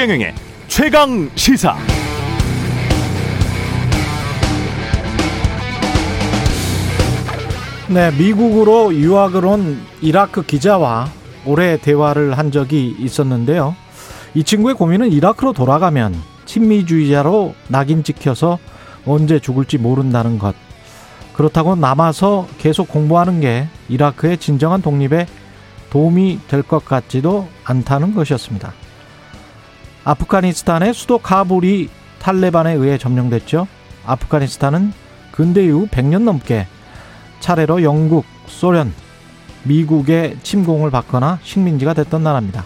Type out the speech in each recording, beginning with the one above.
최경영의 최강 시사. 네, 미국으로 유학을 온 이라크 기자와 오래 대화를 한 적이 있었는데요. 이 친구의 고민은 이라크로 돌아가면 친미주의자로 낙인 찍혀서 언제 죽을지 모른다는 것. 그렇다고 남아서 계속 공부하는 게 이라크의 진정한 독립에 도움이 될 것 같지도 않다는 것이었습니다. 아프가니스탄의 수도 카불이 탈레반에 의해 점령됐죠. 아프가니스탄은 근대 이후 100년 넘게 차례로 영국, 소련, 미국의 침공을 받거나 식민지가 됐던 나라입니다.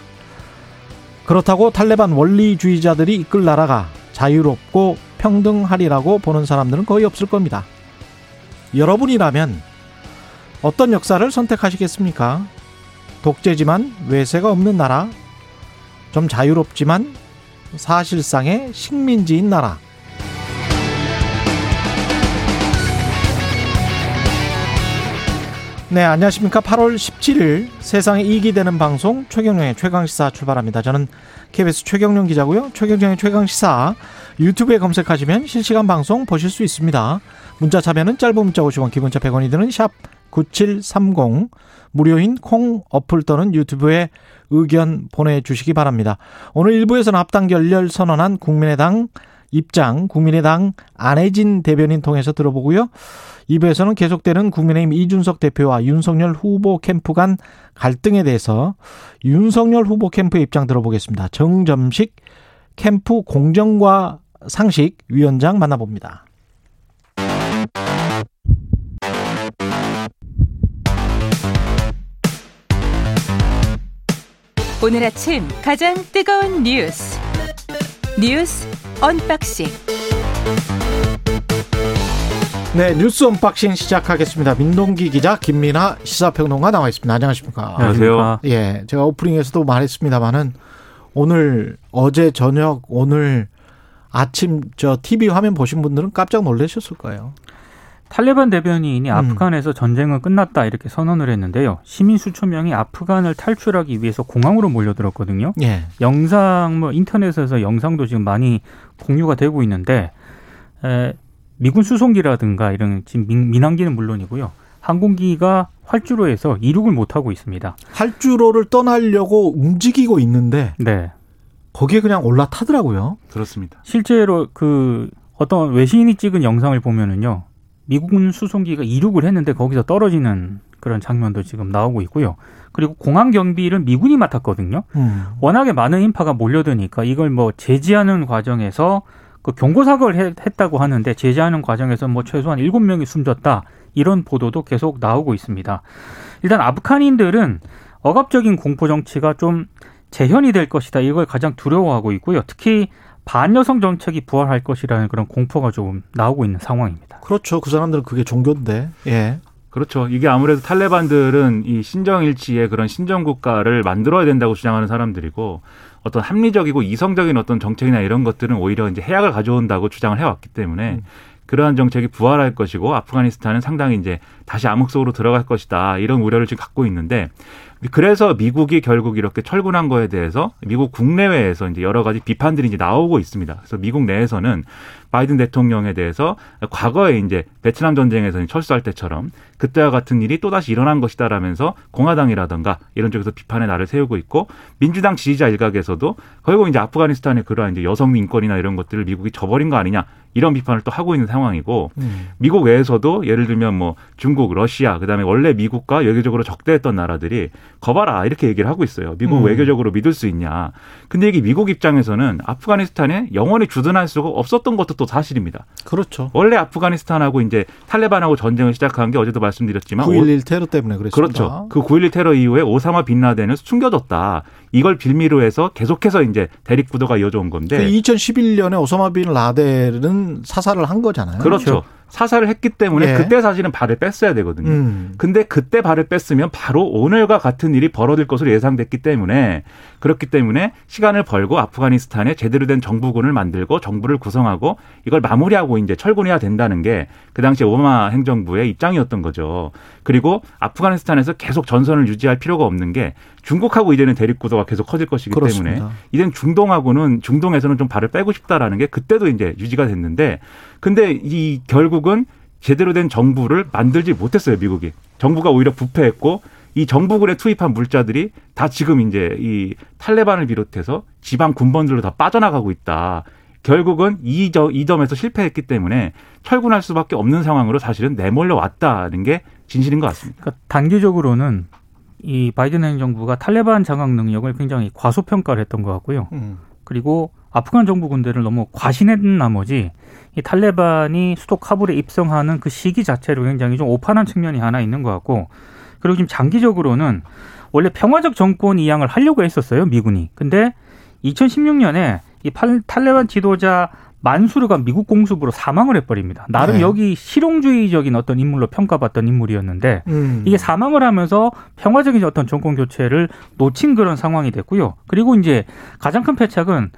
그렇다고 탈레반 원리주의자들이 이끌 나라가 자유롭고 평등하리라고 보는 사람들은 거의 없을 겁니다. 여러분이라면 어떤 역사를 선택하시겠습니까? 독재지만 외세가 없는 나라, 좀 자유롭지만 사실상의 식민지인 나라. 네, 안녕하십니까. 8월 17일 세상에 이익이 되는 방송 최경령의 최강시사 출발합니다. 저는 KBS 최경령 기자고요. 최경령의 최강시사 유튜브에 검색하시면 실시간 방송 보실 수 있습니다. 문자 참여는 짧은 문자 50원, 기본자 100원이 드는 샵 9730, 무료인 콩 어플 또는 유튜브에 의견 보내주시기 바랍니다. 오늘 1부에서는 합당 결렬 선언한 국민의당 입장, 국민의당 안혜진 대변인 통해서 들어보고요. 2부에서는 계속되는 국민의힘 이준석 대표와 윤석열 후보 캠프 간 갈등에 대해서 윤석열 후보 캠프의 입장 들어보겠습니다. 정점식 캠프 공정과 상식 위원장 만나봅니다. 오늘 아침 가장 뜨거운 뉴스 뉴스 언박싱 네, 뉴스 unboxing 시작하겠습니다. 민동기 기자, 김민아 시사평론가 나와 있습니다. 안녕하십니까? 안녕하세요. 예, 제가 오프닝에서도 말했습니다만은 오늘 어제 저녁 오늘 아침 저 TV 화면 보신 분들은 깜짝 놀라셨을 거예요. 탈레반 대변인이 음. 아프간에서 전쟁은 끝났다 이렇게 선언을 했는데요. 시민 수천 명이 아프간을 탈출하기 위해서 공항으로 몰려들었거든요. 예. 영상 뭐 인터넷에서 영상도 지금 많이 공유가 되고 있는데 에, 미군 수송기라든가 이런 지금 민, 민항기는 물론이고요. 항공기가 활주로에서 이륙을 못 하고 있습니다. 활주로를 떠나려고 움직이고 있는데 네. 거기에 그냥 올라타더라고요. 그렇습니다. 실제로 그 어떤 외신이 찍은 영상을 보면은요. 미군 수송기가 이륙을 했는데 거기서 떨어지는 그런 장면도 지금 나오고 있고요. 그리고 공항 경비를 미군이 맡았거든요. 음. 워낙에 많은 인파가 몰려드니까 이걸 뭐 제지하는 과정에서 그 경고 사격을 했- 했다고 하는데 제지하는 과정에서 뭐 최소한 일곱 명이 숨졌다 이런 보도도 계속 나오고 있습니다. 일단 아프간인들은 억압적인 공포 정치가 좀 재현이 될 것이다 이걸 가장 두려워하고 있고요. 특히 반여성 정책이 부활할 것이라는 그런 공포가 조금 나오고 있는 상황입니다. 그렇죠. 그 사람들은 그게 종교인데. 예. 그렇죠. 이게 아무래도 탈레반들은 이 신정일치의 그런 신정국가를 만들어야 된다고 주장하는 사람들이고 어떤 합리적이고 이성적인 어떤 정책이나 이런 것들은 오히려 이제 해악을 가져온다고 주장을 해왔기 때문에 그러한 정책이 부활할 것이고 아프가니스탄은 상당히 이제 다시 암흑 속으로 들어갈 것이다 이런 우려를 지금 갖고 있는데 그래서 미국이 결국 이렇게 철군한 거에 대해서 미국 국내외에서 이제 여러 가지 비판들이 이제 나오고 있습니다. 그래서 미국 내에서는 바이든 대통령에 대해서 과거에 이제 베트남 전쟁에서 철수할 때처럼 그때와 같은 일이 또다시 일어난 것이다라면서 공화당이라든가 이런 쪽에서 비판의 날을 세우고 있고 민주당 지지자 일각에서도 결국 이제 아프가니스탄의 그러한 이제 여성 인권이나 이런 것들을 미국이 저버린 거 아니냐 이런 비판을 또 하고 있는 상황이고 음. 미국 외에서도 예를 들면 뭐 중국, 러시아, 그다음에 원래 미국과 외교적으로 적대했던 나라들이 거봐라 이렇게 얘기를 하고 있어요. 미국 음. 외교적으로 믿을 수 있냐. 근데 이게 미국 입장에서는 아프가니스탄에 영원히 주둔할 수가 없었던 것도 또 사실입니다. 그렇죠. 원래 아프가니스탄하고 이제 탈레반하고 전쟁을 시작한 게 어제도 말씀드렸지만 9.11 테러 때문에 그랬습니다. 그렇죠. 그 9.11 테러 이후에 오사마 빈 라덴을 숨겨뒀다. 이걸 빌미로 해서 계속해서 이제 대립 구도가 이어져 온그 건데. 2011년에 오사마 빈 라덴은 사살을 한 거잖아요. 그렇죠. 사살을 했기 때문에 예. 그때 사실은 발을 뺐어야 되거든요. 음. 근데 그때 발을 뺐으면 바로 오늘과 같은 일이 벌어질 것으로 예상됐기 때문에 그렇기 때문에 시간을 벌고 아프가니스탄에 제대로 된 정부군을 만들고 정부를 구성하고 이걸 마무리하고 이제 철군해야 된다는 게 그 당시 오바마 행정부의 입장이었던 거죠. 그리고 아프가니스탄에서 계속 전선을 유지할 필요가 없는 게 중국하고 이제는 대립 구도가 계속 커질 것이기 그렇습니다. 때문에 이젠 중동하고는 중동에서는 좀 발을 빼고 싶다라는 게 그때도 이제 유지가 됐는데 근데 이 결국은 제대로 된 정부를 만들지 못했어요 미국이 정부가 오히려 부패했고 이 정부군에 투입한 물자들이 다 지금 이제 이 탈레반을 비롯해서 지방 군번들로 다 빠져나가고 있다. 결국은 이, 저, 이 점에서 실패했기 때문에 철군할 수밖에 없는 상황으로 사실은 내몰려 왔다는 게 진실인 것 같습니다. 그러니까 단기적으로는 이 바이든 행정부가 탈레반 장악 능력을 굉장히 과소평가를 했던 것 같고요. 음. 그리고 아프간 정부 군대를 너무 과신했는 나머지 이 탈레반이 수도 카불에 입성하는 그 시기 자체로 굉장히 좀 오판한 측면이 하나 있는 것 같고 그리고 지금 장기적으로는 원래 평화적 정권 이양을 하려고 했었어요 미군이. 근데 2016년에 이 팔- 탈레반 지도자 만수르가 미국 공습으로 사망을 해버립니다. 나름 네. 여기 실용주의적인 어떤 인물로 평가받던 인물이었는데 음. 이게 사망을 하면서 평화적인 어떤 정권 교체를 놓친 그런 상황이 됐고요. 그리고 이제 가장 큰 패착은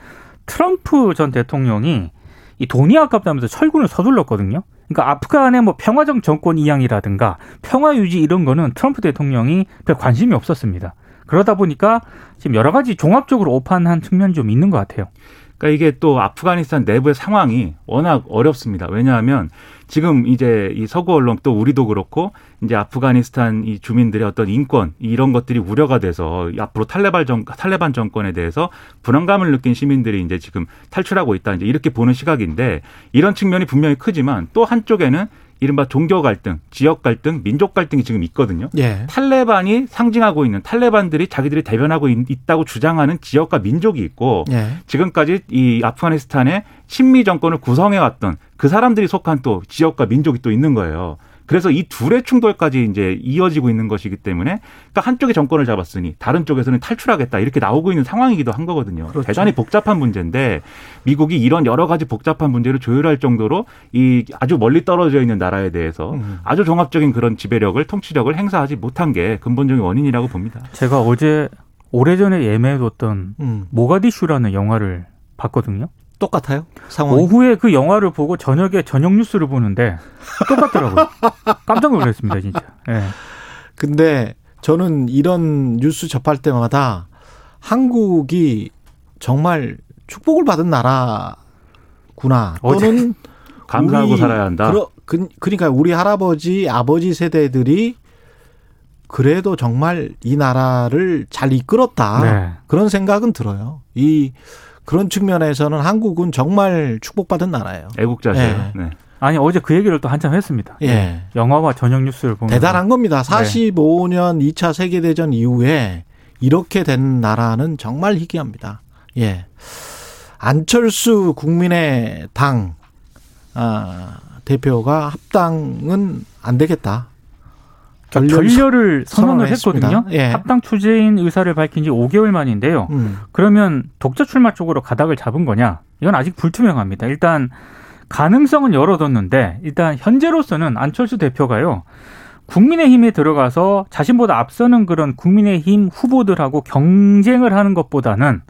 트럼프 전 대통령이 이 돈이 아깝다면서 철군을 서둘렀거든요. 그러니까 아프간의 뭐 평화적 정권 이양이라든가 평화 유지 이런 거는 트럼프 대통령이 별 관심이 없었습니다. 그러다 보니까 지금 여러 가지 종합적으로 오판한 측면이 좀 있는 것 같아요. 그러니까 이게 또 아프가니스탄 내부의 상황이 워낙 어렵습니다. 왜냐하면 지금 이제 이 서구 언론 또 우리도 그렇고 이제 아프가니스탄 이 주민들의 어떤 인권 이런 것들이 우려가 돼서 이 앞으로 탈레반 정 탈레반 정권에 대해서 불안감을 느낀 시민들이 이제 지금 탈출하고 있다 이제 이렇게 보는 시각인데 이런 측면이 분명히 크지만 또 한쪽에는 이른바 종교 갈등, 지역 갈등, 민족 갈등이 지금 있거든요. 예. 탈레반이 상징하고 있는 탈레반들이 자기들이 대변하고 있- 있다고 주장하는 지역과 민족이 있고 예. 지금까지 이 아프가니스탄의 친미 정권을 구성해 왔던 그 사람들이 속한 또 지역과 민족이 또 있는 거예요. 그래서 이 둘의 충돌까지 이제 이어지고 있는 것이기 때문에 그러니까 한쪽이 정권을 잡았으니 다른 쪽에서는 탈출하겠다 이렇게 나오고 있는 상황이기도 한 거거든요. 그렇죠. 대단히 복잡한 문제인데 미국이 이런 여러 가지 복잡한 문제를 조율할 정도로 이 아주 멀리 떨어져 있는 나라에 대해서 음. 아주 종합적인 그런 지배력을 통치력을 행사하지 못한 게 근본적인 원인이라고 봅니다. 제가 어제 오래전에 예매해뒀던 음. 모가디슈라는 영화를 봤거든요. 똑같아요? 상황이. 오후에 그 영화를 보고 저녁에 저녁 뉴스를 보는데 똑같더라고요. 깜짝 놀랐습니다, 진짜. 예. 근데 저는 이런 뉴스 접할 때마다 한국이 정말 축복을 받은 나라구나. 또는 감사하고 우리 살아야 한다. 그러, 그, 그러니까 우리 할아버지, 아버지 세대들이 그래도 정말 이 나라를 잘 이끌었다. 네. 그런 생각은 들어요. 이 그런 측면에서는 한국은 정말 축복받은 나라예요. 애국자세요. 예. 네. 아니 어제 그 얘기를 또 한참 했습니다. 예. 영화와 저녁 뉴스를 보면 대단한 겁니다. 네. 45년 2차 세계 대전 이후에 이렇게 된 나라는 정말 희귀합니다. 예. 안철수 국민의 당 아, 대표가 합당은 안 되겠다. 그러니까 결렬 결렬을 선언을. 했거든요. 예. 합당 추재인 의사를 밝힌 지 5개월 만인데요. 음. 그러면 독자 출마 쪽으로 가닥을 잡은 거냐? 이건 아직 불투명합니다. 일단 가능성은 열어뒀는데 일단 현재로서는 안철수 대표가요. 국민의힘에 들어가서 자신보다 앞서는 그런 국민의힘 후보들하고 경쟁을 하는 것보다는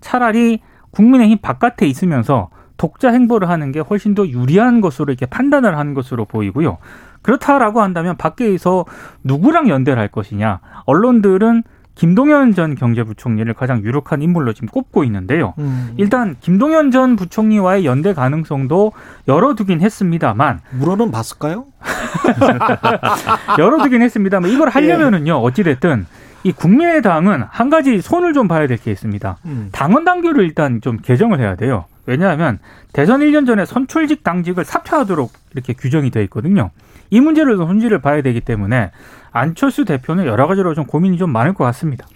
차라리 국민의힘 바깥에 있으면서 독자 행보를 하는 게 훨씬 더 유리한 것으로 이렇게 판단을 하는 것으로 보이고요. 그렇다라고 한다면 밖에서 누구랑 연대를 할 것이냐? 언론들은 김동연 전 경제부총리를 가장 유력한 인물로 지금 꼽고 있는데요. 음. 일단 김동연 전 부총리와의 연대 가능성도 열어두긴 했습니다만 물어는 봤을까요? 열어두긴 했습니다만 이걸 하려면은요 어찌 됐든 이 국민의당은 한 가지 손을 좀 봐야 될 게 있습니다. 음. 당원 당규를 일단 좀 개정을 해야 돼요. 왜냐하면 대선 1년 전에 선출직 당직을 사퇴하도록 이렇게 규정이 되어 있거든요. 이 문제를 좀 손질을 봐야 되기 때문에 안철수 대표는 여러 가지로 좀 고민이 좀 많을 것 같습니다.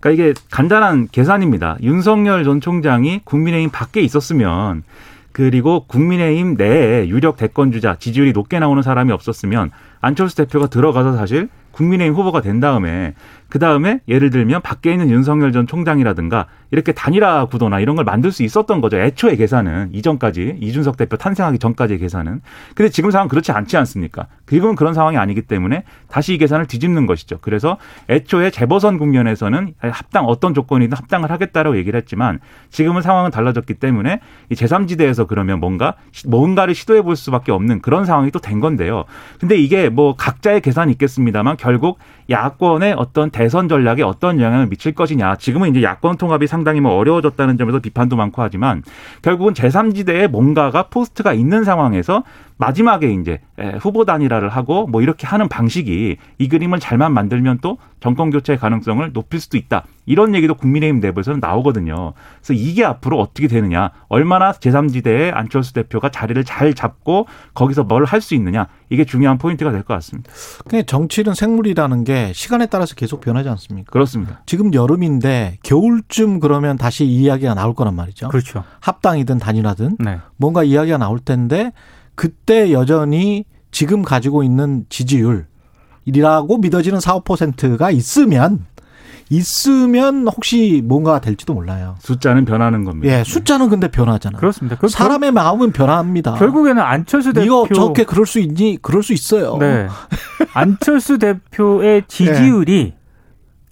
그러니까 이게 간단한 계산입니다. 윤석열 전 총장이 국민의힘 밖에 있었으면 그리고 국민의힘 내에 유력 대권 주자 지지율이 높게 나오는 사람이 없었으면 안철수 대표가 들어가서 사실 국민의힘 후보가 된 다음에 그 다음에 예를 들면 밖에 있는 윤석열 전 총장이라든가 이렇게 단일화 구도나 이런 걸 만들 수 있었던 거죠. 애초에 계산은 이전까지 이준석 대표 탄생하기 전까지의 계산은. 근데 지금 상황 그렇지 않지 않습니까? 지금은 그런 상황이 아니기 때문에 다시 이 계산을 뒤집는 것이죠. 그래서 애초에 재보선 국면에서는 합당 어떤 조건이든 합당을 하겠다라고 얘기를 했지만 지금은 상황은 달라졌기 때문에 이 제3지대에서 그러면 뭔가 뭔가를 시도해 볼 수밖에 없는 그런 상황이 또 된 건데요. 근데 이게 뭐 각자의 계산이 있겠습니다만 결국 야권의 어떤 대선 전략에 어떤 영향을 미칠 것이냐. 지금은 이제 야권 통합이 상당히 뭐 어려워졌다는 점에서 비판도 많고 하지만 결국은 제3지대에 뭔가가 포스트가 있는 상황에서 마지막에 이제 후보 단일화를 하고 뭐 이렇게 하는 방식이 이 그림을 잘만 만들면 또 정권 교체 가능성을 높일 수도 있다. 이런 얘기도 국민의힘 내부에서는 나오거든요. 그래서 이게 앞으로 어떻게 되느냐, 얼마나 제3지대에 안철수 대표가 자리를 잘 잡고 거기서 뭘 할 수 있느냐, 이게 중요한 포인트가 될 것 같습니다. 정치는 생물이라는 게 시간에 따라서 계속 변하지 않습니까? 그렇습니다. 지금 여름인데 겨울쯤 그러면 다시 이야기가 나올 거란 말이죠. 그렇죠. 합당이든 단일화든 네. 뭔가 이야기가 나올 텐데 그때 여전히 지금 가지고 있는 지지율이라고 믿어지는 4, 5%가 있으면 있으면 혹시 뭔가 될지도 몰라요. 숫자는 변하는 겁니다. 예, 숫자는 근데 변하잖아요. 그렇습니다. 그 사람의 마음은 변합니다. 결국에는 안철수 대표 이거 저렇게 그럴 수 있니? 그럴 수 있어요. 네. 안철수 대표의 지지율이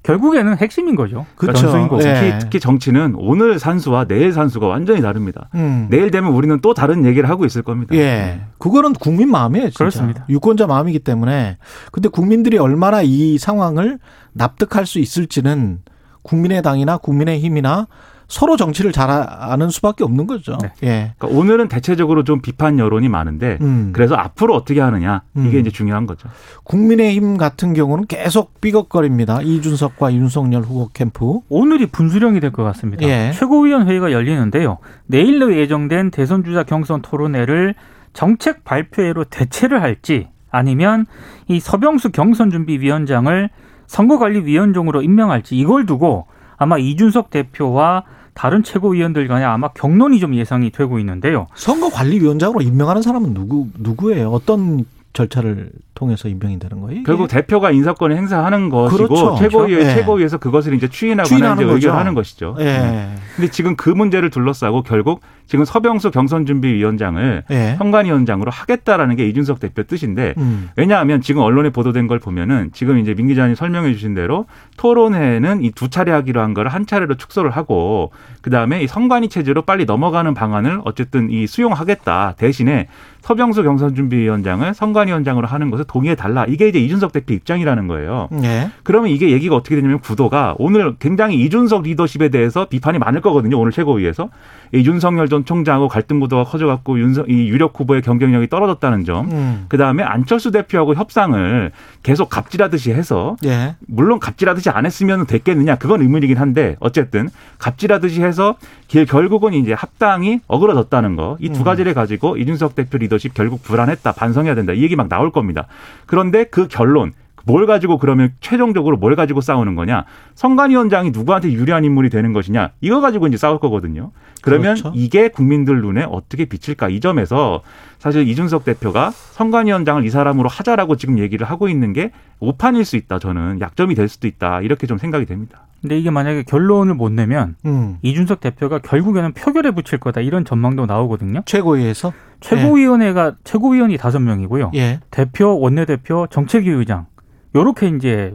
결국에는 핵심인 거죠. 그렇죠. 전수인 거고. 예. 특히, 특히 정치는 오늘 산수와 내일 산수가 완전히 다릅니다. 음. 내일 되면 우리는 또 다른 얘기를 하고 있을 겁니다. 예. 그거는 국민 마음이에요, 진짜. 그렇습니다. 유권자 마음이기 때문에. 근데 국민들이 얼마나 이 상황을 납득할 수 있을지는 국민의당이나 국민의힘이나 서로 정치를 잘 아는 수밖에 없는 거죠. 네. 예. 그러니까 오늘은 대체적으로 좀 비판 여론이 많은데 음. 그래서 앞으로 어떻게 하느냐 이게 음. 이제 중요한 거죠. 국민의힘 같은 경우는 계속 삐걱거립니다. 이준석과 윤석열 후보 캠프. 오늘이 분수령이 될 것 같습니다. 예. 최고위원 회의가 열리는데요. 내일로 예정된 대선 주자 경선 토론회를 정책 발표회로 대체를 할지 아니면 이 서병수 경선 준비 위원장을 선거관리위원장으로 임명할지 이걸 두고 아마 이준석 대표와 다른 최고위원들 간에 아마 경론이 좀 예상이 되고 있는데요. 선거관리위원장으로 임명하는 사람은 누구 누구예요? 어떤 절차를 통해서 임명이 되는 거예요? 결국 대표가 인사권을 행사하는 것이고 그렇죠. 최고위의 그렇죠. 예. 최고위에서 그것을 이제 추인하거나 이제. 의결하는 것이죠. 예. 근데 지금 그 문제를 둘러싸고 결국 지금 서병수 경선준비위원장을 예. 현관위원장으로 하겠다라는 게 이준석 대표 뜻인데 음. 왜냐하면 지금 언론에 보도된 걸 보면은 지금 이제 민 기자님 설명해 주신 대로 토론회는 이 두 차례 하기로 한 거를 한 차례로 축소를 하고 그다음에 이 선관위 체제로 빨리 넘어가는 방안을 어쨌든 이 수용하겠다. 대신에 서병수 경선준비위원장을 선관위원장으로 하는 것을 동의해 달라. 이게 이제 이준석 대표 입장이라는 거예요. 예. 그러면 이게 얘기가 어떻게 되냐면 구도가 오늘 굉장히 이준석 리더십에 대해서 비판이 많을 거거든요. 오늘 최고위에서 이 윤석열 전 총장하고 갈등 구도가 커져갖고 윤석 이 유력 후보의 경쟁력이 떨어졌다는 점. 음. 그 다음에 안철수 대표하고 협상을 계속 갑질하듯이 해서 예. 물론 갑질하듯이 안 했으면 됐겠느냐 그건 의문이긴 한데 어쨌든 갑질하듯이 해서 길- 결국은 이제 합당이 어그러졌다는 거 이두 음. 가지를 가지고 이준석 대표 리더십 결국 불안했다 반성해야 된다 이 얘기 막 나올 겁니다. 그런데 그 결론 뭘 가지고 그러면 최종적으로 뭘 가지고 싸우는 거냐 선관위원장이 누구한테 유리한 인물이 되는 것이냐 이거 가지고 이제 싸울 거거든요. 그러면 그렇죠. 이게 국민들 눈에 어떻게 비칠까 이 점에서 사실 이준석 대표가 선관위원장을 이 사람으로 하자라고 지금 얘기를 하고 있는 게 오판일 수 있다 저는 약점이 될 수도 있다 이렇게 좀 생각이 됩니다. 근데 이게 만약에 결론을 못 내면 음. 이준석 대표가 결국에는 표결에 붙일 거다 이런 전망도 나오거든요. 최고위에서 최고위원회가 최고위원이 다섯 명이고요. 예. 대표, 원내대표, 정책위 의장 요렇게 이제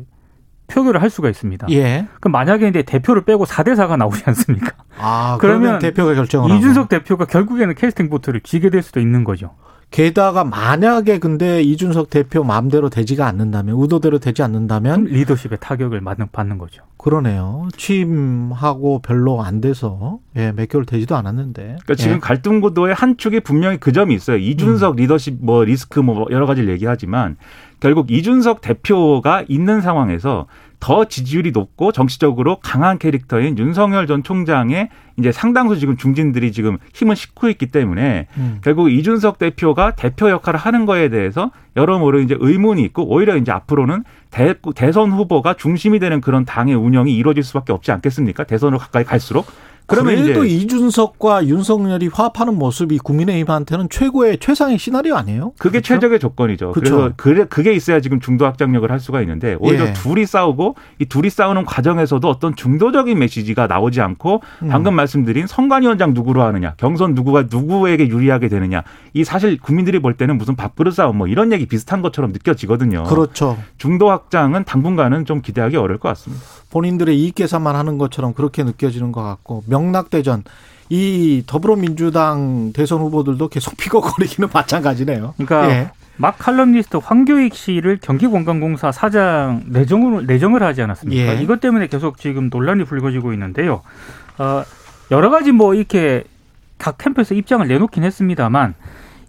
표결을 할 수가 있습니다. 예. 그럼 만약에 이제 대표를 빼고 4대 4가 나오지 않습니까? 아, 그러면, 그러면 대표가 결정을 하고. 이준석 대표가 결국에는 캐스팅 보트를 쥐게 될 수도 있는 거죠. 게다가 만약에 근데 이준석 대표 마음대로 되지가 않는다면 의도대로 되지 않는다면 리더십의 타격을 받는, 받는 거죠. 그러네요. 취임하고 별로 안 돼서 예, 몇 개월 되지도 않았는데. 그러니까 지금 예. 갈등 구도의 한 축이 분명히 그 점이 있어요. 이준석 리더십 뭐 리스크 뭐 여러 가지를 얘기하지만 결국 이준석 대표가 있는 상황에서 더 지지율이 높고 정치적으로 강한 캐릭터인 윤석열 전 총장의 이제 상당수 지금 중진들이 지금 힘을 싣고 있기 때문에 음. 결국 이준석 대표가 대표 역할을 하는 거에 대해서 여러모로 이제 의문이 있고 오히려 이제 앞으로는 대, 대선 후보가 중심이 되는 그런 당의 운영이 이루어질 수밖에 없지 않겠습니까? 대선으로 가까이 갈수록 그러면 그래도 이제 이준석과 윤석열이 화합하는 모습이 국민의힘한테는 최고의 최상의 시나리오 아니에요? 그게 그렇죠? 최적의 조건이죠. 그렇죠. 그래서 그래 그게 있어야 지금 중도 확장력을 할 수가 있는데 오히려 예. 둘이 싸우고 이 둘이 싸우는 과정에서도 어떤 중도적인 메시지가 나오지 않고 음. 방금 말씀드린 선관위원장 누구로 하느냐, 경선 누구가 누구에게 유리하게 되느냐. 이 사실 국민들이 볼 때는 무슨 밥그릇 싸움 뭐 이런 얘기 비슷한 것처럼 느껴지거든요. 그렇죠. 중도 확장은 당분간은 좀 기대하기 어려울 것 같습니다. 본인들의 이익 계산만 하는 것처럼 그렇게 느껴지는 것 같고 명 락대전 이 더불어민주당 대선 후보들도 계속 피거거리기는 마찬가지네요. 그러니까 예. 막 칼럼니스트 황교익 씨를 경기관광공사 사장 내정을 내정을 하지 않았습니까? 예. 이것 때문에 계속 지금 논란이 불거지고 있는데요. 어, 여러 가지 뭐 이렇게 각 캠프에서 입장을 내놓긴 했습니다만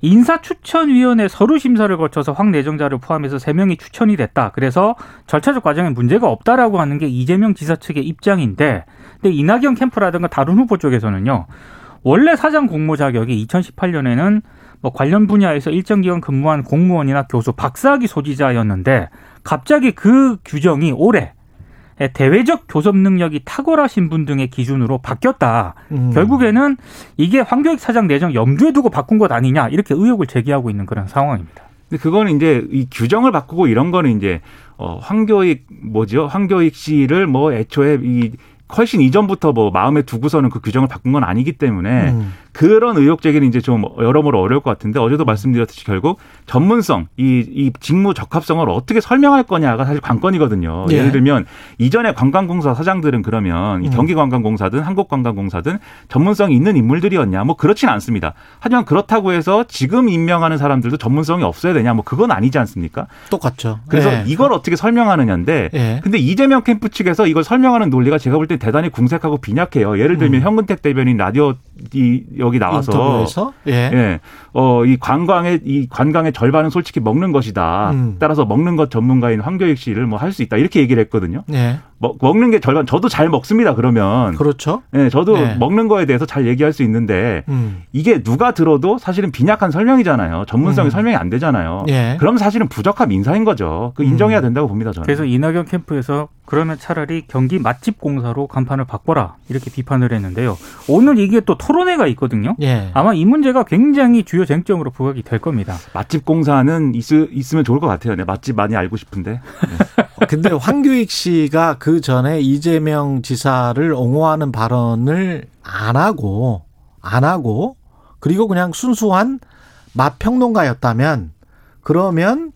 인사추천위원회 서류 심사를 거쳐서 황 내정자를 포함해서 세 명이 추천이 됐다. 그래서 절차적 과정에 문제가 없다라고 하는 게 이재명 지사 측의 입장인데, 근데 이낙연 캠프라든가 다른 후보 쪽에서는요. 원래 사장 공모 자격이 2018년에는 뭐 관련 분야에서 일정 기간 근무한 공무원이나 교수, 박사학위 소지자였는데 갑자기 그 규정이 올해 대외적 교섭 능력이 탁월하신 분 등의 기준으로 바뀌었다. 음. 결국에는 이게 황교익 사장 내정 염두에 두고 바꾼 것 아니냐 이렇게 의혹을 제기하고 있는 그런 상황입니다. 근데 그거는 이제 이 규정을 바꾸고 이런 거는 이제 어 황교익 뭐죠? 황교익 씨를 뭐 애초에 이 훨씬 이전부터 뭐 마음에 두고서는 그 규정을 바꾼 건 아니기 때문에 음. 그런 의혹 제기는 이제 좀 여러모로 어려울 것 같은데 어제도 말씀드렸듯이 결국 전문성, 이, 이 직무 적합성을 어떻게 설명할 거냐가 사실 관건이거든요. 예. 예를 들면 이전에 관광공사 사장들은 그러면 이 음. 경기관광공사든 한국관광공사든 전문성이 있는 인물들이었냐? 뭐 그렇진 않습니다. 하지만 그렇다고 해서 지금 임명하는 사람들도 전문성이 없어야 되냐? 뭐 그건 아니지 않습니까? 똑같죠. 그래서 예. 이걸 어떻게 설명하느냐인데 예. 근데 이재명 캠프 측에서 이걸 설명하는 논리가 제가 볼 때 대단히 궁색하고 빈약해요. 예를 들면 음. 현근택 대변인 라디오 이 여기 나와서 인터뷰에서 예. 예. 어, 이 관광의, 이 관광의 절반은 솔직히 먹는 것이다. 음. 따라서 먹는 것 전문가인 황교익 씨를 뭐 할 수 있다. 이렇게 얘기를 했거든요. 예. 먹, 먹는 게 절반, 저도 잘 먹습니다. 그러면. 그렇죠. 예, 저도 네. 먹는 거에 대해서 잘 얘기할 수 있는데 음. 이게 누가 들어도 사실은 빈약한 설명이잖아요. 전문성이 음. 설명이 안 되잖아요. 예. 그럼 사실은 부적합 인사인 거죠. 그 인정해야 음. 된다고 봅니다. 저는. 그래서 이낙연 캠프에서 그러면 차라리 경기 맛집 공사로 간판을 바꿔라 이렇게 비판을 했는데요. 오늘 이게 또 토론회가 있거든요. 예. 아마 이 문제가 굉장히 주요 쟁점으로 부각이 될 겁니다. 맛집 공사는 있, 있으면 좋을 것 같아요. 네, 맛집 많이 알고 싶은데. 근데 황교익 씨가 그 전에 이재명 지사를 옹호하는 발언을 안 하고 안 하고 그리고 그냥 순수한 맛 평론가였다면 그러면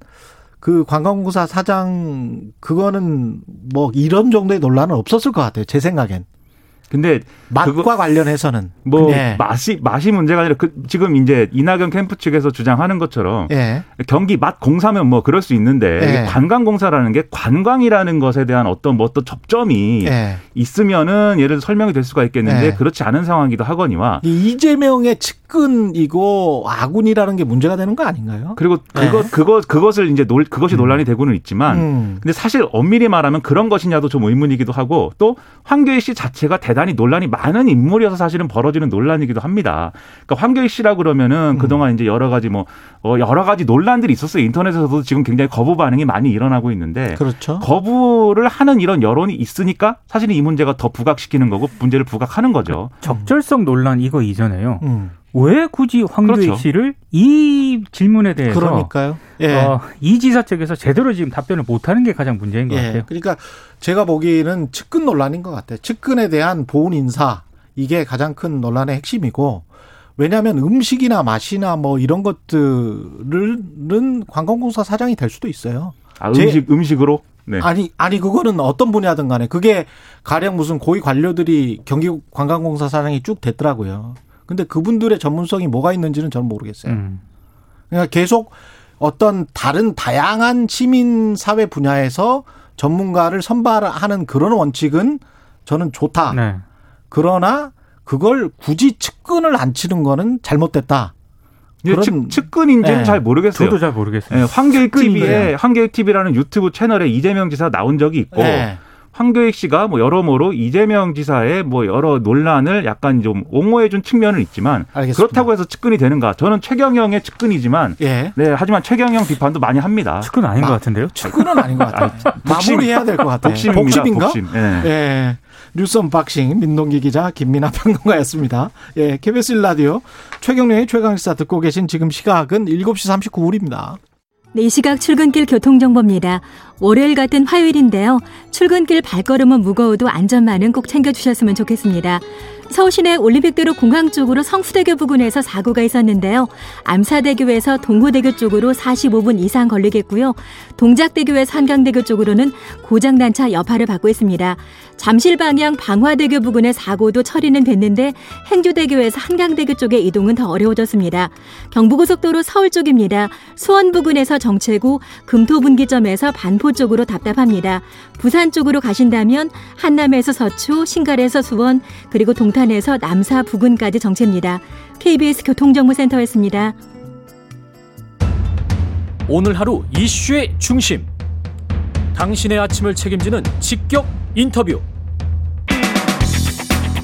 그 관광공사 사장 그거는 뭐 이런 정도의 논란은 없었을 것 같아요. 제 생각엔 근데 맛과 그거- 관련해서는 뭐 예. 맛이 맛이 문제가 아니라 그 지금 이제 이낙연 캠프 측에서 주장하는 것처럼 예. 경기 맛 공사면 뭐 그럴 수 있는데 예. 이게 관광 공사라는 게 관광이라는 것에 대한 어떤 뭐 어떤 접점이 예. 있으면은 예를 들어 설명이 될 수가 있겠는데 예. 그렇지 않은 상황이기도 하거니와 이 이재명의 측근이고 아군이라는 게 문제가 되는 거 아닌가요? 그리고 그것 예. 그것 그것을 이제 논 그것이 논란이 되고는 있지만 음. 근데 사실 엄밀히 말하면 그런 것이냐도 좀 의문이기도 하고 또 황교익 씨 자체가 대단히 논란이 많은 인물이어서 사실은 벌어지는 논란이기도 합니다. 그러니까 황교익 씨라 그러면은 음. 그동안 이제 여러 가지 뭐 어, 여러 가지 논란들이 있었어요. 인터넷에서도 지금 굉장히 거부 반응이 많이 일어나고 있는데 그렇죠. 거부를 하는 이런 여론이 있으니까 사실은 이 문제가 더 부각시키는 거고 문제를 부각하는 거죠. 적절성 논란 이거 이전에요. 음. 왜 굳이 황교익 그렇죠. 씨를 이 질문에 대해서 그러니까요. 예. 어, 이 지사 측에서 제대로 지금 답변을 못하는 게 가장 문제인 것 예. 같아요. 그러니까 제가 보기에는 측근 논란인 것 같아요. 측근에 대한 보훈 인사 이게 가장 큰 논란의 핵심이고 왜냐하면 음식이나 맛이나 뭐 이런 것들은 관광공사 사장이 될 수도 있어요. 아, 제- 음식 음식으로 네. 아니 아니 그거는 어떤 분야든 간에 그게 가령 무슨 고위 관료들이 경기 관광공사 사장이 쭉 됐더라고요. 근데 그분들의 전문성이 뭐가 있는지는 저는 모르겠어요. 음. 그러니까 계속 어떤 다른 다양한 시민 사회 분야에서 전문가를 선발하는 그런 원칙은 저는 좋다. 네. 그러나 그걸 굳이 측근을 안 치는 거는 잘못됐다. 측, 측근인지는 네. 잘 모르겠어요. 저도 잘 모르겠습니다. 예, 황교익 TV에. 황교익 TV라는 유튜브 채널에 이재명 지사 나온 적이 있고 네. 황교익 씨가 뭐 여러모로 이재명 지사의 뭐 여러 논란을 약간 좀 옹호해준 측면은 있지만 알겠습니다. 그렇다고 해서 측근이 되는가? 저는 최경영의 측근이지만 예. 네 하지만 최경영 비판도 많이 합니다. 측근 아닌 것 같은데요? 측근은 아닌 것 같아요. 마무리해야 될 것 같아요. 복심입니다. 복심인가? 복심. 네. 예. 뉴스 unboxing 민동기 기자 김민아 평론가였습니다. 예, KBS 1라디오 최경영의 최강시사 듣고 계신 지금 시각은 7시 39분입니다. 네, 이 시각 출근길 교통정보입니다. 월요일 같은 화요일인데요. 출근길 발걸음은 무거워도 안전만은 꼭 챙겨주셨으면 좋겠습니다. 서울 시내 올림픽대로 공항 쪽으로 성수대교 부근에서 사고가 있었는데요. 암사대교에서 동호대교 쪽으로 45분 이상 걸리겠고요. 동작대교에서 한강대교 쪽으로는 고장난 차 여파를 받고 있습니다. 잠실 방향 방화대교 부근의 사고도 처리는 됐는데 행주대교에서 한강대교 쪽의 이동은 더 어려워졌습니다. 경부고속도로 서울 쪽입니다. 수원 부근에서 정체구, 금토분기점에서 반포 쪽으로 답답합니다. 부산 쪽으로 가신다면 한남에서 서초, 신갈에서 수원, 그리고 동 탄에서 남사 부근까지 정체입니다. KBS 교통정보센터였습니다. 오늘 하루 이슈의 중심. 당신의 아침을 책임지는 직격 인터뷰.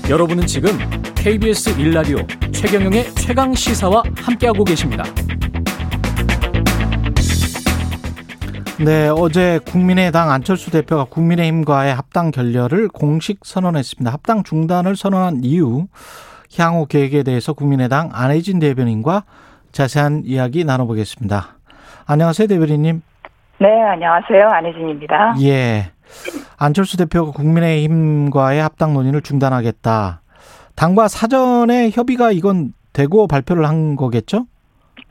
여러분은 지금 KBS 1라디오 최경영의 최강 시사와 함께하고 계십니다. 네, 어제 국민의당 안철수 대표가 국민의힘과의 합당 결렬을 공식 선언했습니다. 합당 중단을 선언한 이유, 향후 계획에 대해서 국민의당 안혜진 대변인과 자세한 이야기 나눠보겠습니다. 안녕하세요, 대변인님. 네, 안녕하세요. 안혜진입니다. 예. 안철수 대표가 국민의힘과의 합당 논의를 중단하겠다. 당과 사전에 협의가 이건 되고 발표를 한 거겠죠?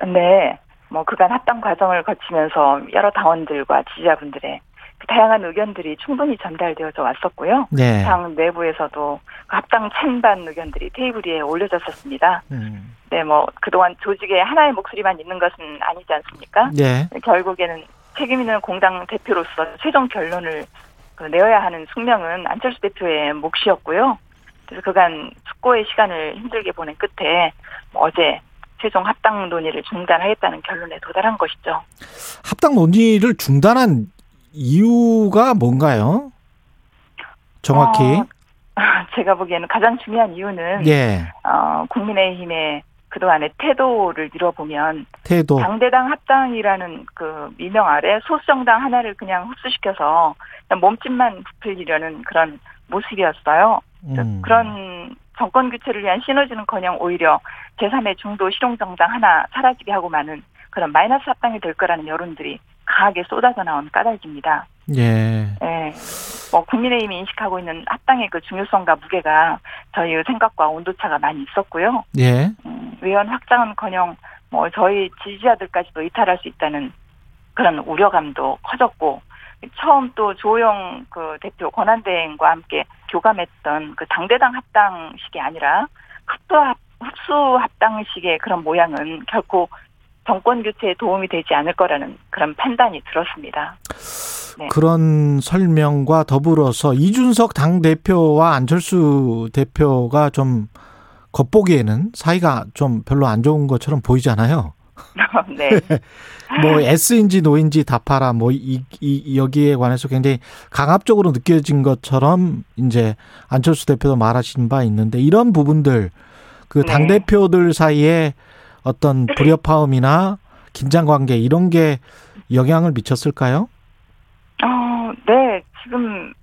네, 뭐 그간 합당 과정을 거치면서 여러 당원들과 지지자분들의 그 다양한 의견들이 충분히 전달되어져 왔었고요. 네. 당 내부에서도 그 합당 찬반 의견들이 테이블 위에 올려졌었습니다. 음. 네, 뭐 그동안 조직에 하나의 목소리만 있는 것은 아니지 않습니까? 네. 결국에는 책임 있는 공당 대표로서 최종 결론을 그 내어야 하는 숙명은 안철수 대표의 몫이었고요. 그래서 그간 숙고의 시간을 힘들게 보낸 끝에 뭐 어제 최종 합당 논의를 중단하겠다는 결론에 도달한 것이죠. 합당 논의를 중단한 이유가 뭔가요? 정확히. 어, 제가 보기에는 가장 중요한 이유는 예. 어, 국민의힘의 그동안의 태도를 미뤄보면 태도. 당대당 합당이라는 그 미명 아래 소수정당 하나를 그냥 흡수시켜서 그냥 몸집만 부풀리려는 그런 모습이었어요. 음. 그런 정권 교체를 위한 시너지는커녕 오히려 제3의 중도 실용정당 하나 사라지게 하고 마는 그런 마이너스 합당이 될 거라는 여론들이 강하게 쏟아져 나온 까닭입니다. 예. 예. 뭐 국민의힘이 인식하고 있는 합당의 그 중요성과 무게가 저희의 생각과 온도차가 많이 있었고요. 예. 음, 외연 확장은커녕 뭐 저희 지지자들까지도 이탈할 수 있다는 그런 우려감도 커졌고 처음 또 조영 그 대표 권한대행과 함께 교감했던 그 당대당 합당식이 아니라 흡수 합, 흡수 합당식의 그런 모양은 결코 정권 교체에 도움이 되지 않을 거라는 그런 판단이 들었습니다. 네. 그런 설명과 더불어서 이준석 당 대표와 안철수 대표가 좀 겉보기에는 사이가 좀 별로 안 좋은 것처럼 보이잖아요. 네. 뭐 S인지 노인지 다 팔아 뭐 이, 이 여기에 관해서 굉장히 강압적으로 느껴진 것처럼 이제 안철수 대표도 말하신 바 있는데 이런 부분들 그당 네. 대표들 사이에 어떤 불협화음이나 긴장 관계 이런 게 영향을 미쳤을까요? 어, 네. 지금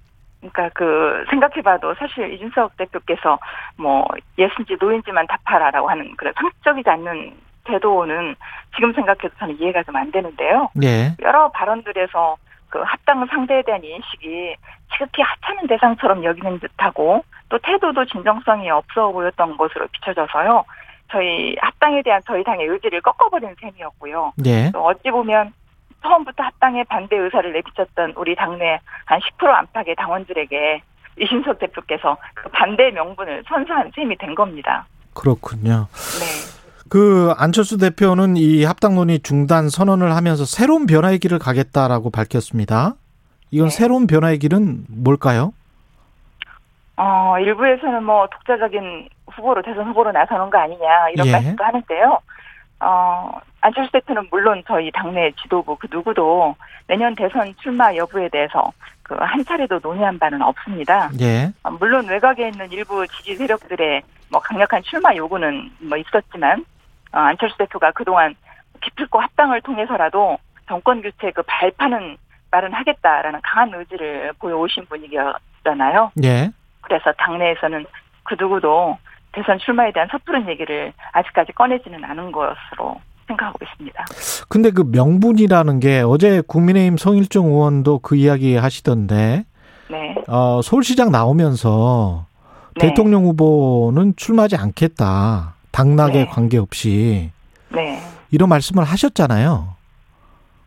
그러니까 그 생각해봐도 사실 이준석 대표께서 뭐 yes인지 no인지만 답하라고 하는 그런 상식적이지 않는 태도는 지금 생각해도 저는 이해가 좀 안 되는데요. 예. 여러 발언들에서 그 합당 상대에 대한 인식이 지극히 하찮은 대상처럼 여기는 듯하고 또 태도도 진정성이 없어 보였던 것으로 비춰져서요. 저희 합당에 대한 저희 당의 의지를 꺾어버리는 셈이었고요. 예. 또 어찌 보면 처음부터 합당에 반대 의사를 내비쳤던 우리 당내 한 10% 안팎의 당원들에게 이준석 대표께서 그 반대 명분을 선사한 셈이 된 겁니다. 그렇군요. 네. 그 안철수 대표는 이 합당 논의 중단 선언을 하면서 새로운 변화의 길을 가겠다라고 밝혔습니다. 이건 네. 새로운 변화의 길은 뭘까요? 어, 일부에서는 뭐 독자적인 후보로 대선 후보로 나서는 거 아니냐 이런 예. 말씀도 하는데요. 어, 안철수 대표는 물론 저희 당내 지도부 그 누구도 내년 대선 출마 여부에 대해서 그 한 차례도 논의한 바는 없습니다. 예. 어, 물론 외곽에 있는 일부 지지 세력들의 뭐 강력한 출마 요구는 뭐 있었지만 어, 안철수 대표가 그동안 기필코 합당을 통해서라도 정권 교체 그 발판은 마련하겠다라는 강한 의지를 보여오신 분위기였잖아요. 예. 그래서 당내에서는 그 누구도 대선 출마에 대한 섣부른 얘기를 아직까지 꺼내지는 않은 것으로 생각하고 있습니다. 근데 그 명분이라는 게 어제 국민의힘 성일종 의원도 그 이야기 하시던데 네. 어, 서울시장 나오면서 네. 대통령 후보는 출마하지 않겠다. 당락에 네. 관계없이 네. 이런 말씀을 하셨잖아요.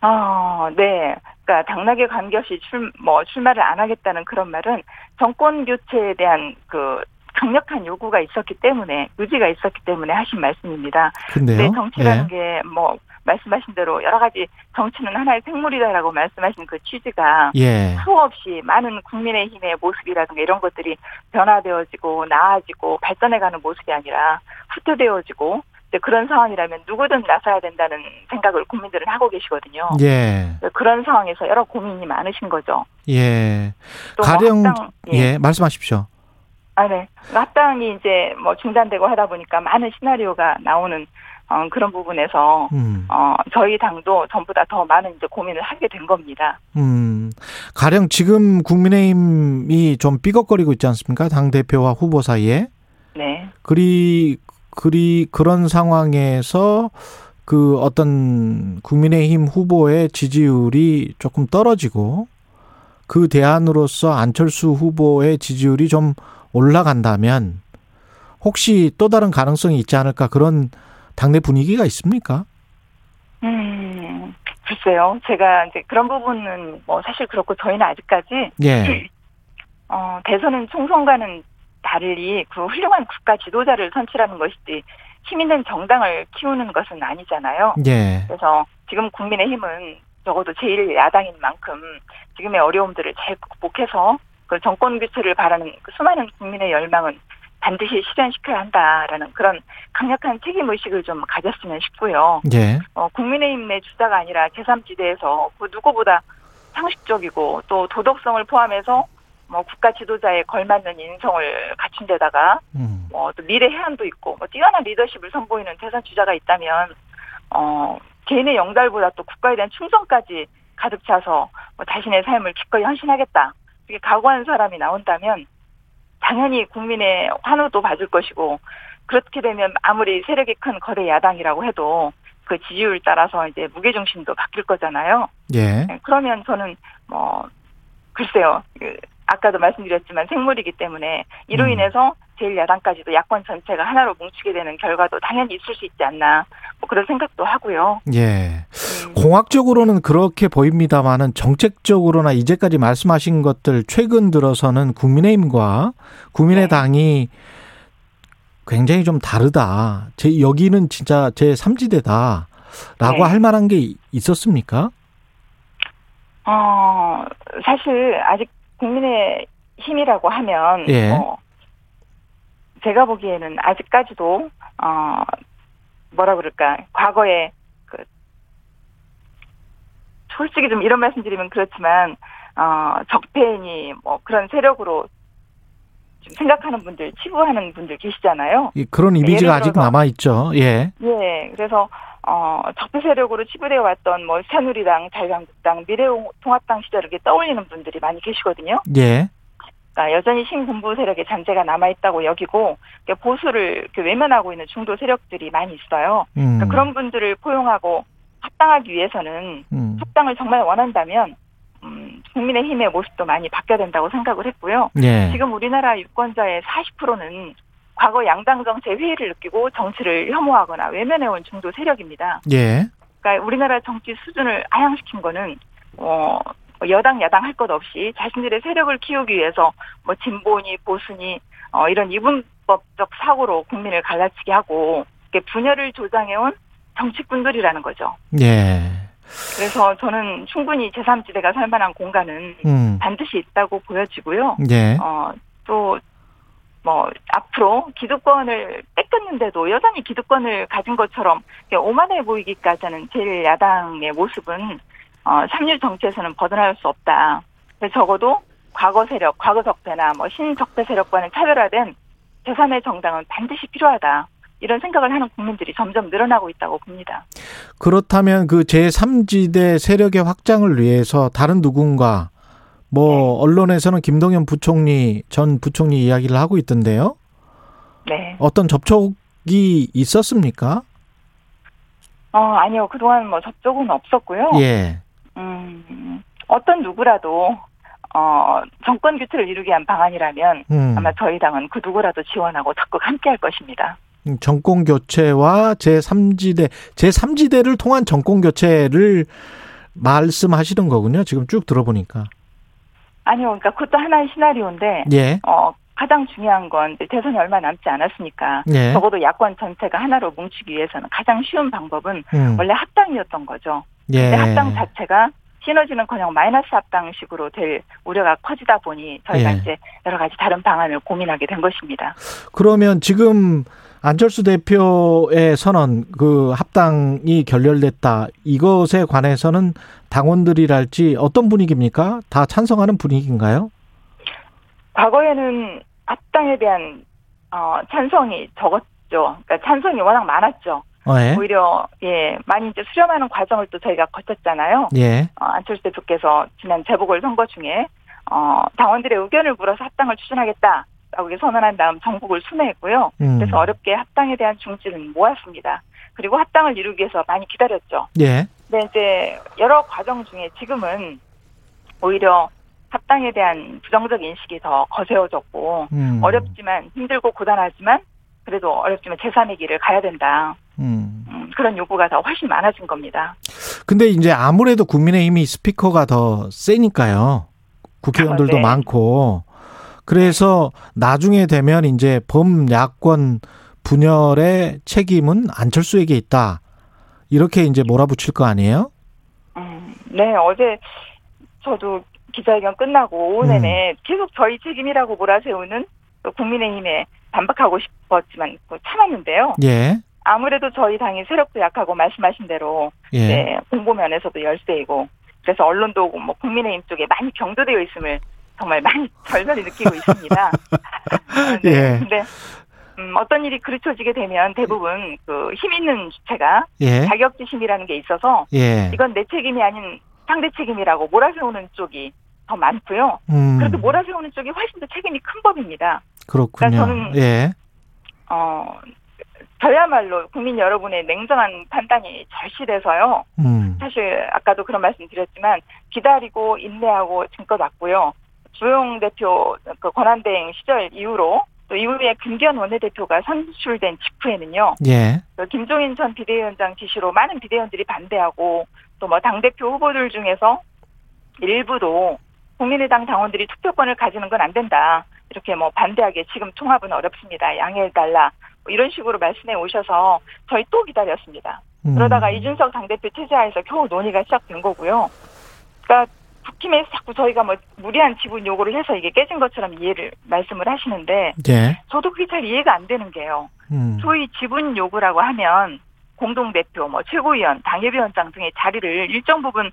아, 네. 그러니까 당락에 관계없이 출, 뭐, 출마를 안 하겠다는 그런 말은 정권 교체에 대한 그 강력한 요구가 있었기 때문에, 의지가 있었기 때문에 하신 말씀입니다. 근데요. 근데 정치라는 예. 게 뭐, 말씀하신 대로 여러 가지 정치는 하나의 생물이다라고 말씀하신 그 취지가 예. 수없이 많은 국민의힘의 모습이라든가 이런 것들이 변화되어지고 나아지고 발전해가는 모습이 아니라 후퇴되어지고 그런 상황이라면 누구든 나서야 된다는 생각을 국민들은 하고 계시거든요. 예. 그런 상황에서 여러 고민이 많으신 거죠. 예. 또 가령 뭐 합당, 예, 말씀하십시오. 아, 네. 합당이 이제 뭐 중단되고 하다 보니까 많은 시나리오가 나오는 어, 그런 부분에서 음. 어, 저희 당도 전보다 더 많은 이제 고민을 하게 된 겁니다. 음. 가령 지금 국민의힘이 좀 삐걱거리고 있지 않습니까? 당 대표와 후보 사이에. 네. 그리 그리 그런 상황에서 그 어떤 국민의힘 후보의 지지율이 조금 떨어지고 그 대안으로서 안철수 후보의 지지율이 좀 올라간다면 혹시 또 다른 가능성이 있지 않을까 그런 당내 분위기가 있습니까? 음, 글쎄요. 제가 이제 그런 부분은 뭐 사실 그렇고 저희는 아직까지 예. 어, 대선은 총선과는 달리 그 훌륭한 국가 지도자를 선출하는 것이지 힘 있는 정당을 키우는 것은 아니잖아요. 예. 그래서 지금 국민의힘은 적어도 제1 야당인 만큼 지금의 어려움들을 잘 극복해서 그 정권 교체를 바라는 그 수많은 국민의 열망은 반드시 실현시켜야 한다라는 그런 강력한 책임 의식을 좀 가졌으면 싶고요. 예. 어, 국민의힘 내 주자가 아니라 제3지대에서 그 누구보다 상식적이고 또 도덕성을 포함해서 뭐 국가 지도자에 걸맞는 인성을 갖춘 데다가 음. 뭐또 미래 해안도 있고 뭐 뛰어난 리더십을 선보이는 대선 주자가 있다면 어 개인의 영달보다 또 국가에 대한 충성까지 가득 차서 뭐 자신의 삶을 기꺼이 헌신하겠다 이렇게 각오한 사람이 나온다면 당연히 국민의 환호도 받을 것이고 그렇게 되면 아무리 세력이 큰 거대 야당이라고 해도 그 지지율 따라서 이제 무게 중심도 바뀔 거잖아요. 예. 네, 그러면 저는 뭐 글쎄요. 그 아까도 말씀드렸지만 생물이기 때문에 이로 음. 인해서 제1야당까지도 야권 전체가 하나로 뭉치게 되는 결과도 당연히 있을 수 있지 않나 뭐 그런 생각도 하고요. 예. 음, 공학적으로는 그렇게 보입니다만은 정책적으로나 이제까지 말씀하신 것들 최근 들어서는 국민의힘과 국민의당이 굉장히 좀 다르다. 제 여기는 진짜 제 3지대다라고 네. 할 만한 게 있었습니까? 어 사실 아직 국민의 힘이라고 하면 예. 어, 제가 보기에는 아직까지도 어 뭐라 그럴까 과거에 그 솔직히 좀 이런 말씀드리면 그렇지만 어 적폐니 뭐 그런 세력으로 좀 생각하는 분들 치부하는 분들 계시잖아요. 이- 그런 이미지가 예를 아직 남아 있죠. 예. 예, 그래서 어 적폐 세력으로 치부되어 왔던 뭐 새누리당, 자유한국당, 미래통합당 시절을 이렇게 떠올리는 분들이 많이 계시거든요. 예. 그러니까 여전히 신군부 세력의 잔재가 남아 있다고 여기고 보수를 외면하고 있는 중도 세력들이 많이 있어요. 음. 그러니까 그런 분들을 포용하고 합당하기 위해서는 음. 합당을 정말 원한다면 음, 국민의힘의 모습도 많이 바뀌어야 된다고 생각을 했고요. 예. 지금 우리나라 유권자의 40%는 과거 양당 정치의 회의를 느끼고 정치를 혐오하거나 외면해온 중도 세력입니다. 예. 그러니까 우리나라 정치 수준을 하향시킨 거는 어 여당 야당 할 것 없이 자신들의 세력을 키우기 위해서 뭐 진보니 보수니 어 이런 이분법적 사고로 국민을 갈라치게 하고 분열을 조장해온 정치꾼들이라는 거죠. 예. 그래서 저는 충분히 제3지대가 살 만한 공간은 음. 반드시 있다고 보여지고요. 예. 어, 또, 뭐, 앞으로 기득권을 뺏겼는데도 여전히 기득권을 가진 것처럼 오만해 보이기까지 하는 제1야당의 모습은, 어, 삼류 정치에서는 벗어날 수 없다. 적어도 과거 세력, 과거 적폐나 뭐 신적폐 세력과는 차별화된 제3의 정당은 반드시 필요하다. 이런 생각을 하는 국민들이 점점 늘어나고 있다고 봅니다. 그렇다면 그 제3지대 세력의 확장을 위해서 다른 누군가 뭐 네. 언론에서는 김동연 부총리 전 부총리 이야기를 하고 있던데요. 네. 어떤 접촉이 있었습니까? 어, 아니요. 그동안 뭐 접촉은 없었고요. 예. 음, 어떤 누구라도 어, 정권 교체를 이루기 위한 방안이라면 음. 아마 저희 당은 그 누구라도 지원하고 적극 함께 할 것입니다. 음, 정권 교체와 제3지대 제3지대를 통한 정권 교체를 말씀하시는 거군요. 지금 쭉 들어보니까. 아니요. 그러니까 그것도 하나의 시나리오인데 예. 어, 가장 중요한 건 대선이 얼마 남지 않았으니까 예. 적어도 야권 전체가 하나로 뭉치기 위해서는 가장 쉬운 방법은 음. 원래 합당이었던 거죠. 예. 근데 합당 자체가 시너지는커녕 마이너스 합당식으로 될 우려가 커지다 보니 저희가 예. 이제 여러 가지 다른 방안을 고민하게 된 것입니다. 그러면 지금 안철수 대표의 선언 그 합당이 결렬됐다 이것에 관해서는 당원들이랄지 어떤 분위기입니까? 다 찬성하는 분위기인가요? 과거에는 합당에 대한 어, 찬성이 적었죠. 그러니까 찬성이 워낙 많았죠. 어, 예. 오히려 예 많이 이제 수렴하는 과정을 또 저희가 거쳤잖아요. 예. 어, 안철수 대표께서 지난 재보궐 선거 중에 어, 당원들의 의견을 물어서 합당을 추진하겠다 라고 이렇게 선언한 다음 전국을 순회했고요. 음. 그래서 어렵게 합당에 대한 중지를 모았습니다. 그리고 합당을 이루기 위해서 많이 기다렸죠. 예. 근데 이제 여러 과정 중에 지금은 오히려 합당에 대한 부정적 인식이 더 거세어졌고 음. 어렵지만 힘들고 고단하지만 그래도 어렵지만 제3의 길을 가야 된다. 음. 음, 그런 요구가 더 훨씬 많아진 겁니다. 근데 이제 아무래도 국민의힘이 스피커가 더 세니까요. 국회의원들도 아, 네. 많고. 그래서 나중에 되면 이제 범야권 분열의 책임은 안철수에게 있다. 이렇게 이제 몰아붙일 거 아니에요? 음, 네, 어제 저도 기자회견 끝나고 오후 음. 내내 계속 저희 책임이라고 몰아세우는 또 국민의힘에 반박하고 싶었지만 또 참았는데요. 예. 아무래도 저희 당이 세력도 약하고 말씀하신 대로 예. 네, 공보 면에서도 열세이고 그래서 언론도 뭐 국민의힘 쪽에 많이 경도되어 있음을 정말 많이 절절히 느끼고 있습니다. 아, 네. 예. 근데 음, 어떤 일이 그르쳐지게 되면 대부분 그 힘 있는 주체가 예. 자격지심이라는 게 있어서 예. 이건 내 책임이 아닌 상대 책임이라고 몰아세우는 쪽이 더 많고요. 음. 그래도 몰아세우는 쪽이 훨씬 더 책임이 큰 법입니다. 그렇군요. 그러니까 저는- 예. 어, 저야말로 국민 여러분의 냉정한 판단이 절실해서요. 음. 사실 아까도 그런 말씀 드렸지만 기다리고 인내하고 증거 났고요. 주영 대표 그 권한대행 시절 이후로 또 이후에 김기현 원내대표가 선출된 직후에는요. 예. 그 김종인 전 비대위원장 지시로 많은 비대위원들이 반대하고 또 뭐 당대표 후보들 중에서 일부도 국민의당 당원들이 투표권을 가지는 건 안 된다. 이렇게 뭐 반대하게 지금 통합은 어렵습니다. 양해해달라. 뭐 이런 식으로 말씀해 오셔서 저희 또 기다렸습니다. 음. 그러다가 이준석 당대표 체제하에서 겨우 논의가 시작된 거고요. 그러니까 국힘에서 자꾸 저희가 뭐 무리한 지분 요구를 해서 이게 깨진 것처럼 이해를 말씀을 하시는데 예. 저도 그게 잘 이해가 안 되는 게요. 음. 소위 지분 요구라고 하면 공동대표, 뭐 최고위원, 당협위원장 등의 자리를 일정 부분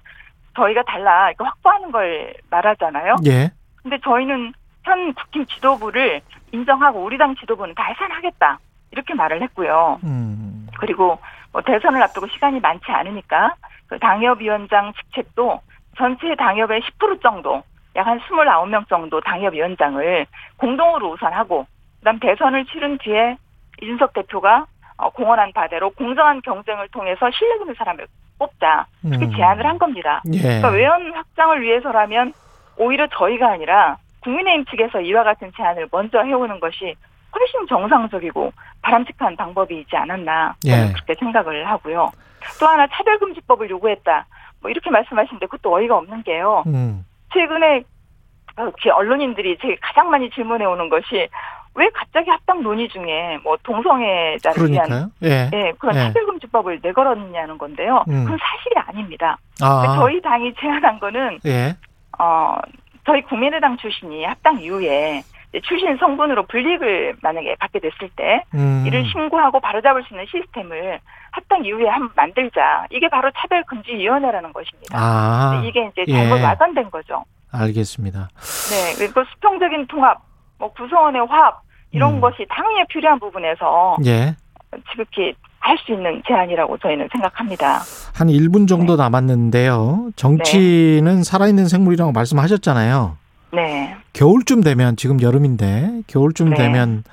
저희가 달라 이렇게 확보하는 걸 말하잖아요. 예. 근데 저희는 현 국힘 지도부를 인정하고 우리 당 지도부는 다 해산하겠다 이렇게 말을 했고요. 음. 그리고 뭐 대선을 앞두고 시간이 많지 않으니까 그 당협위원장 직책도 전체 당협의 10% 정도, 약 한 29명 정도 당협위원장을 공동으로 우선하고 그다음 대선을 치른 뒤에 이준석 대표가 어, 공언한 바대로 공정한 경쟁을 통해서 실력 있는 사람을 뽑자 이렇게 음. 제안을 한 겁니다. 예. 그러니까 외연 확장을 위해서라면 오히려 저희가 아니라 국민의힘 측에서 이와 같은 제안을 먼저 해오는 것이 훨씬 정상적이고 바람직한 방법이지 않았나 예. 그렇게 생각을 하고요. 또 하나 차별금지법을 요구했다. 뭐 이렇게 말씀하시는데 그것도 어이가 없는 게요. 음. 최근에 언론인들이 제게 가장 많이 질문해 오는 것이 왜 갑자기 합당 논의 중에 뭐 동성애자를 위한 그러니까요. 예. 예, 그런 예. 차별금지법을 내걸었냐는 건데요. 음. 그건 사실이 아닙니다. 아. 저희 당이 제안한 거는 예. 어, 저희 국민의당 출신이 합당 이후에 출신 성분으로 불이익을 만약에 받게 됐을 때 음. 이를 신고하고 바로잡을 수 있는 시스템을 합당 이후에 한번 만들자. 이게 바로 차별금지위원회라는 것입니다. 아. 이게 이제 예. 잘못 와전된 거죠. 알겠습니다. 네, 그리고 수평적인 통합, 뭐 구성원의 화합 이런 음. 것이 당연히 필요한 부분에서 예. 지극히 할 수 있는 제안이라고 저희는 생각합니다. 한 1분 정도 남았는데요. 정치는 살아있는 생물이라고 말씀하셨잖아요. 네, 겨울쯤 되면 지금 여름인데 겨울쯤 네. 되면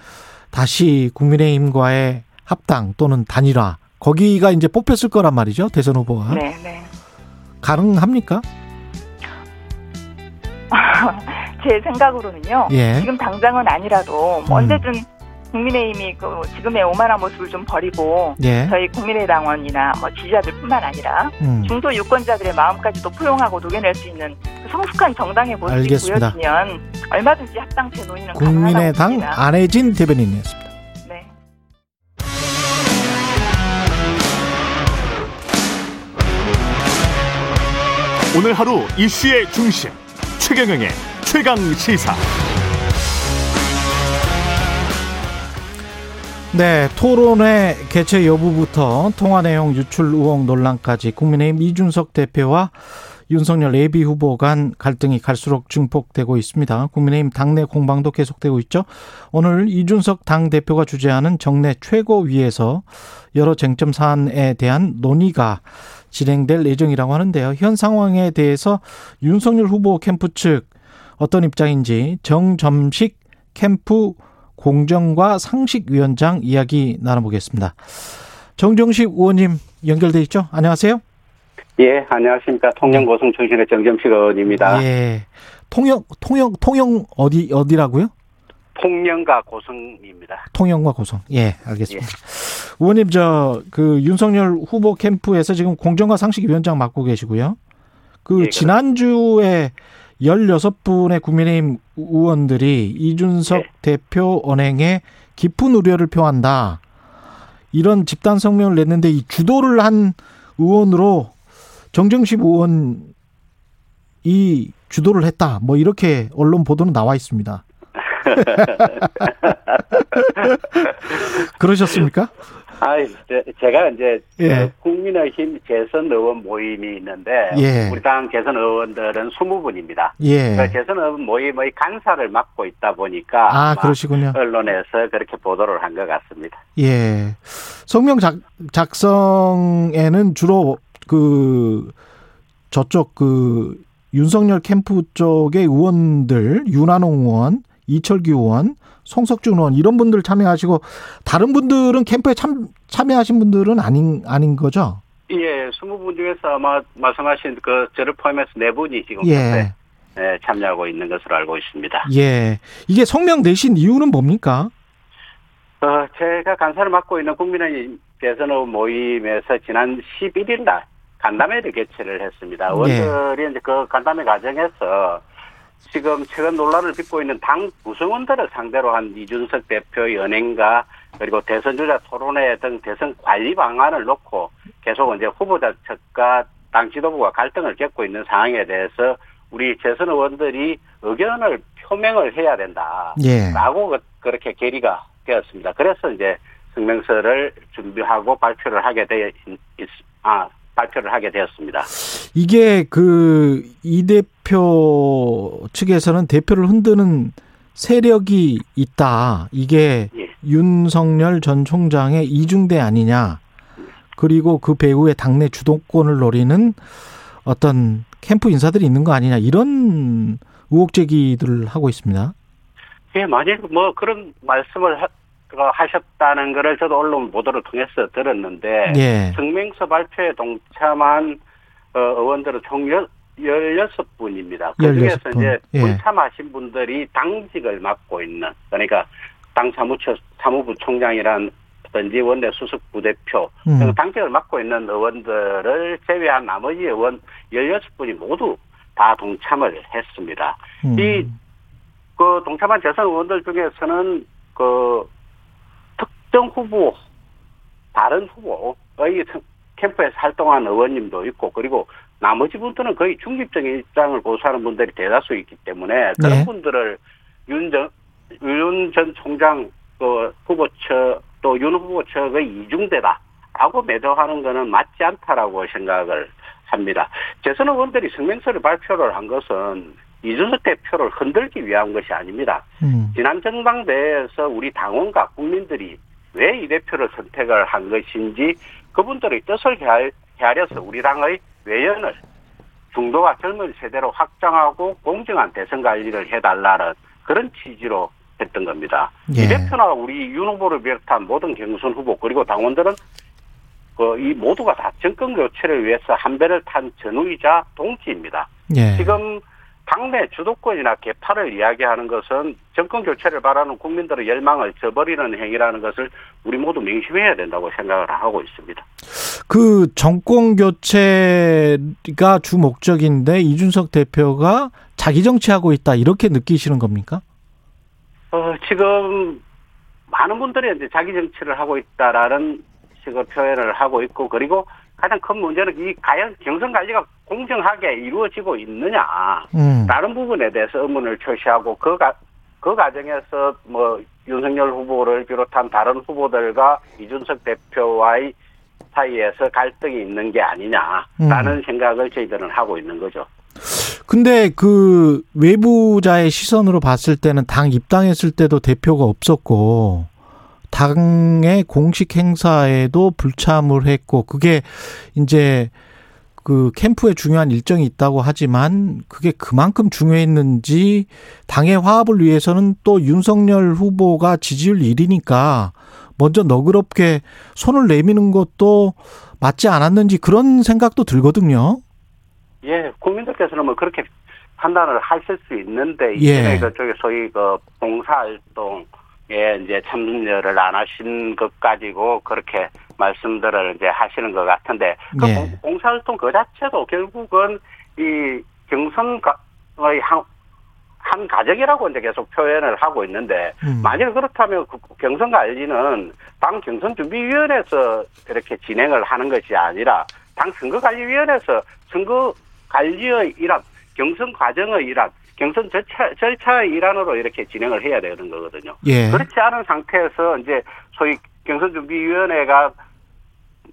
다시 국민의힘과의 합당 또는 단일화 거기가 이제 뽑혔을 거란 말이죠. 대선 후보가. 네, 네. 가능합니까? 제 생각으로는요. 예. 지금 당장은 아니라도 뭐 음. 언제든 국민의힘이 그 지금의 오만한 모습을 좀 버리고 예. 저희 국민의당원이나 뭐 지지자들뿐만 아니라 음. 중도 유권자들의 마음까지도 포용하고 녹여낼 수 있는 그 성숙한 정당의 모습이 알겠습니다. 보여지면 얼마든지 합당체 논의는 국민의당. 안혜진 대변인이었습니다. 네. 오늘 하루 이슈의 중심 최경영의 최강 시사. 네, 토론회 개최 여부부터 통화 내용 유출 의혹 논란까지 국민의힘 이준석 대표와 윤석열 예비 후보 간 갈등이 갈수록 증폭되고 있습니다. 국민의힘 당내 공방도 계속되고 있죠. 오늘 이준석 당 대표가 주재하는 정내 최고위에서 여러 쟁점 사안에 대한 논의가 진행될 예정이라고 하는데요. 현 상황에 대해서 윤석열 후보 캠프 측 어떤 입장인지 정점식 캠프 공정과 상식위원장 이야기 나눠보겠습니다. 정정식 의원님 연결돼 있죠? 안녕하세요. 예, 안녕하십니까. 통영고성 출신의 정점식 의원입니다. 예. 통영 통영 통영 어디 어디라고요? 통영과 고성입니다. 통영과 고성. 예, 알겠습니다. 의원님 저 그 윤석열 후보 캠프에서 지금 공정과 상식위원장 맡고 계시고요. 그 예, 지난주에 16분의 국민의힘 의원들이 이준석 예. 대표 언행에 깊은 우려를 표한다. 이런 집단 성명을 냈는데 이 주도를 한 의원으로 정정식 의원이 주도를 했다. 뭐 이렇게 언론 보도는 나와 있습니다. 그러셨습니까? 아, 제가 이제 예. 그 국민의힘 재선 의원 모임이 있는데 예. 우리 당 재선 의원들은 20분입니다. 예. 그 재선 의원 모임의 간사를 맡고 있다 보니까 아, 그러시군요. 언론에서 그렇게 보도를 한 것 같습니다. 예. 성명 작, 작성에는 주로 그 저쪽 그 윤석열 캠프 쪽의 의원들 윤한홍 의원, 이철규 의원, 송석준 의원 이런 분들 참여하시고 다른 분들은 캠프에 참 참여하신 분들은 아닌 아닌 거죠? 예, 20분 중에서 아마 말씀하신 그 저를 포함해서 네 분이 지금 예. 예, 참여하고 있는 것으로 알고 있습니다. 예. 이게 성명 내신 이유는 뭡니까? 어, 제가 간사를 맡고 있는 국민의힘 대선 의원 모임에서 지난 11일 날 간담회를 개최를 했습니다. 네. 의원들이 이제 그 간담회 과정에서 지금 최근 논란을 빚고 있는 당 구성원들을 상대로 한 이준석 대표의 연행과 그리고 대선 주자 토론회 등 대선 관리 방안을 놓고 계속 이제 후보자 측과 당 지도부가 갈등을 겪고 있는 상황에 대해서 우리 재선 의원들이 의견을 표명을 해야 된다. 예. 라고 그- 그렇게 계리가 되었습니다. 그래서 이제 성명서를 준비하고 발표를 하게 되, 있, 아, 발표를 하게 되었습니다. 이게 그 이 대 표 측에서는 대표를 흔드는 세력이 있다. 이게 예. 윤석열 전 총장의 이중대 아니냐. 그리고 그 배후에 당내 주도권을 노리는 어떤 캠프 인사들이 있는 거 아니냐. 이런 의혹 제기들을 하고 있습니다. 예, 만약 뭐 그런 말씀을 하, 하셨다는 거를 저도 언론 보도를 통해서 들었는데 예. 성명서 발표에 동참한 어, 의원들은 총 열, 16분입니다. 그 중에서 16분. 이제 예. 불참하신 분들이 당직을 맡고 있는 그러니까 당 사무처 사무부 총장이란 든지 원내 수석 부대표 음. 등 당직을 맡고 있는 의원들을 제외한 나머지 의원 16분이 모두 다 동참을 했습니다. 음. 이, 그 동참한 재선 의원들 중에서는 그 특정 후보, 다른 후보의 캠프에서 활동한 의원님도 있고 그리고 나머지 분들은 거의 중립적인 입장을 고수하는 분들이 대다수 있기 때문에 그런 네. 분들을 윤전 윤전 총장 그 후보 측또 윤 후보 측의 이중대다라고 매도하는 것은 맞지 않다라고 생각을 합니다. 재선 의원들이 성명서를 발표를 한 것은 이준석 대표를 흔들기 위한 것이 아닙니다. 음. 지난 전당대회에서 우리 당원과 국민들이 왜 이 대표를 선택을 한 것인지 그분들의 뜻을 헤아- 헤아려서 우리 당의 외연을 중도와 젊은 세대로 확장하고 공정한 대선 관리를 해달라는 그런 취지로 했던 겁니다. 예. 이 대표나 우리 윤 후보를 비롯한 모든 경선 후보 그리고 당원들은 그 이 모두가 다 정권 교체를 위해서 한 배를 탄 전우이자 동지입니다. 예. 지금 당내 주도권이나 개파를 이야기하는 것은 정권 교체를 바라는 국민들의 열망을 저버리는 행위라는 것을 우리 모두 명심해야 된다고 생각을 하고 있습니다. 그 정권 교체가 주 목적인데 이준석 대표가 자기 정치하고 있다 이렇게 느끼시는 겁니까? 어, 지금 많은 분들이 이제 자기 정치를 하고 있다라는 식의 표현을 하고 있고 그리고 가장 큰 문제는 이 과연 경선 관리가 공정하게 이루어지고 있느냐 음. 다른 부분에 대해서 의문을 표시하고 그, 가, 그 과정에서 뭐 윤석열 후보를 비롯한 다른 후보들과 이준석 대표와의 사이에서 갈등이 있는 게 아니냐라는 생각을 저희들은 하고 있는 거죠. 근데 그 외부자의 시선으로 봤을 때는 당 입당했을 때도 대표가 없었고 당의 공식 행사에도 불참을 했고 그게 이제 그 캠프에 중요한 일정이 있다고 하지만 그게 그만큼 중요했는지 당의 화합을 위해서는 또 윤석열 후보가 지지율 1위니까 먼저 너그럽게 손을 내미는 것도 맞지 않았는지 그런 생각도 들거든요. 예, 국민들께서는 뭐 그렇게 판단을 하실 수 있는데 예. 이번에 그쪽에 소위 그 봉사활동 에 이제 참여를 안 하신 것 가지고 그렇게 말씀들을 이제 하시는 것 같은데 그 예. 봉- 봉사활동 그 자체도 결국은 이 경선의 한, 한 가정이라고 이제 계속 표현을 하고 있는데 음. 만일 그렇다면 그 경선 관리는 당 경선 준비위원회에서 이렇게 진행을 하는 것이 아니라 당 선거관리위원회에서 선거 관리의 일환, 경선 과정의 일환, 경선 절차, 절차의 일환으로 이렇게 진행을 해야 되는 거거든요. 예. 그렇지 않은 상태에서 이제 소위 경선준비위원회가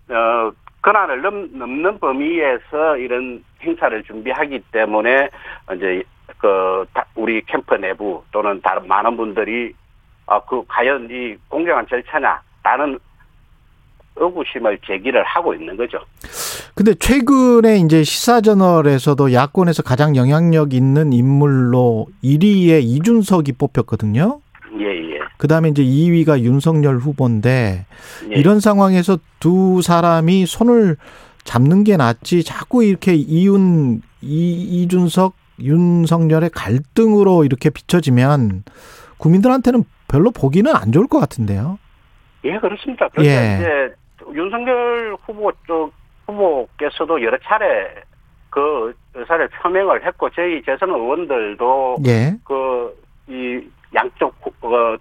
어, 권한을 넘, 넘는 범위에서 이런 행사를 준비하기 때문에 이제 그 다- 우리 캠프 내부 또는 다른 많은 분들이 아, 그 과연 이 공정한 절차냐 라는 의구심을 제기를 하고 있는 거죠. 근데 최근에 이제 시사저널에서도 야권에서 가장 영향력 있는 인물로 1위에 이준석이 뽑혔거든요. 예, 예. 그 다음에 이제 2위가 윤석열 후보인데 예. 이런 상황에서 두 사람이 손을 잡는 게 낫지 자꾸 이렇게 이윤 이, 이준석 윤석열의 갈등으로 이렇게 비춰지면 국민들한테는 별로 보기는 안 좋을 것 같은데요. 예, 그렇습니다. 그런데 예. 이제 윤석열 후보 쪽 후보께서도 여러 차례 그 의사를 표명을 했고 저희 재선 의원들도 예. 그이 양쪽 후- 어,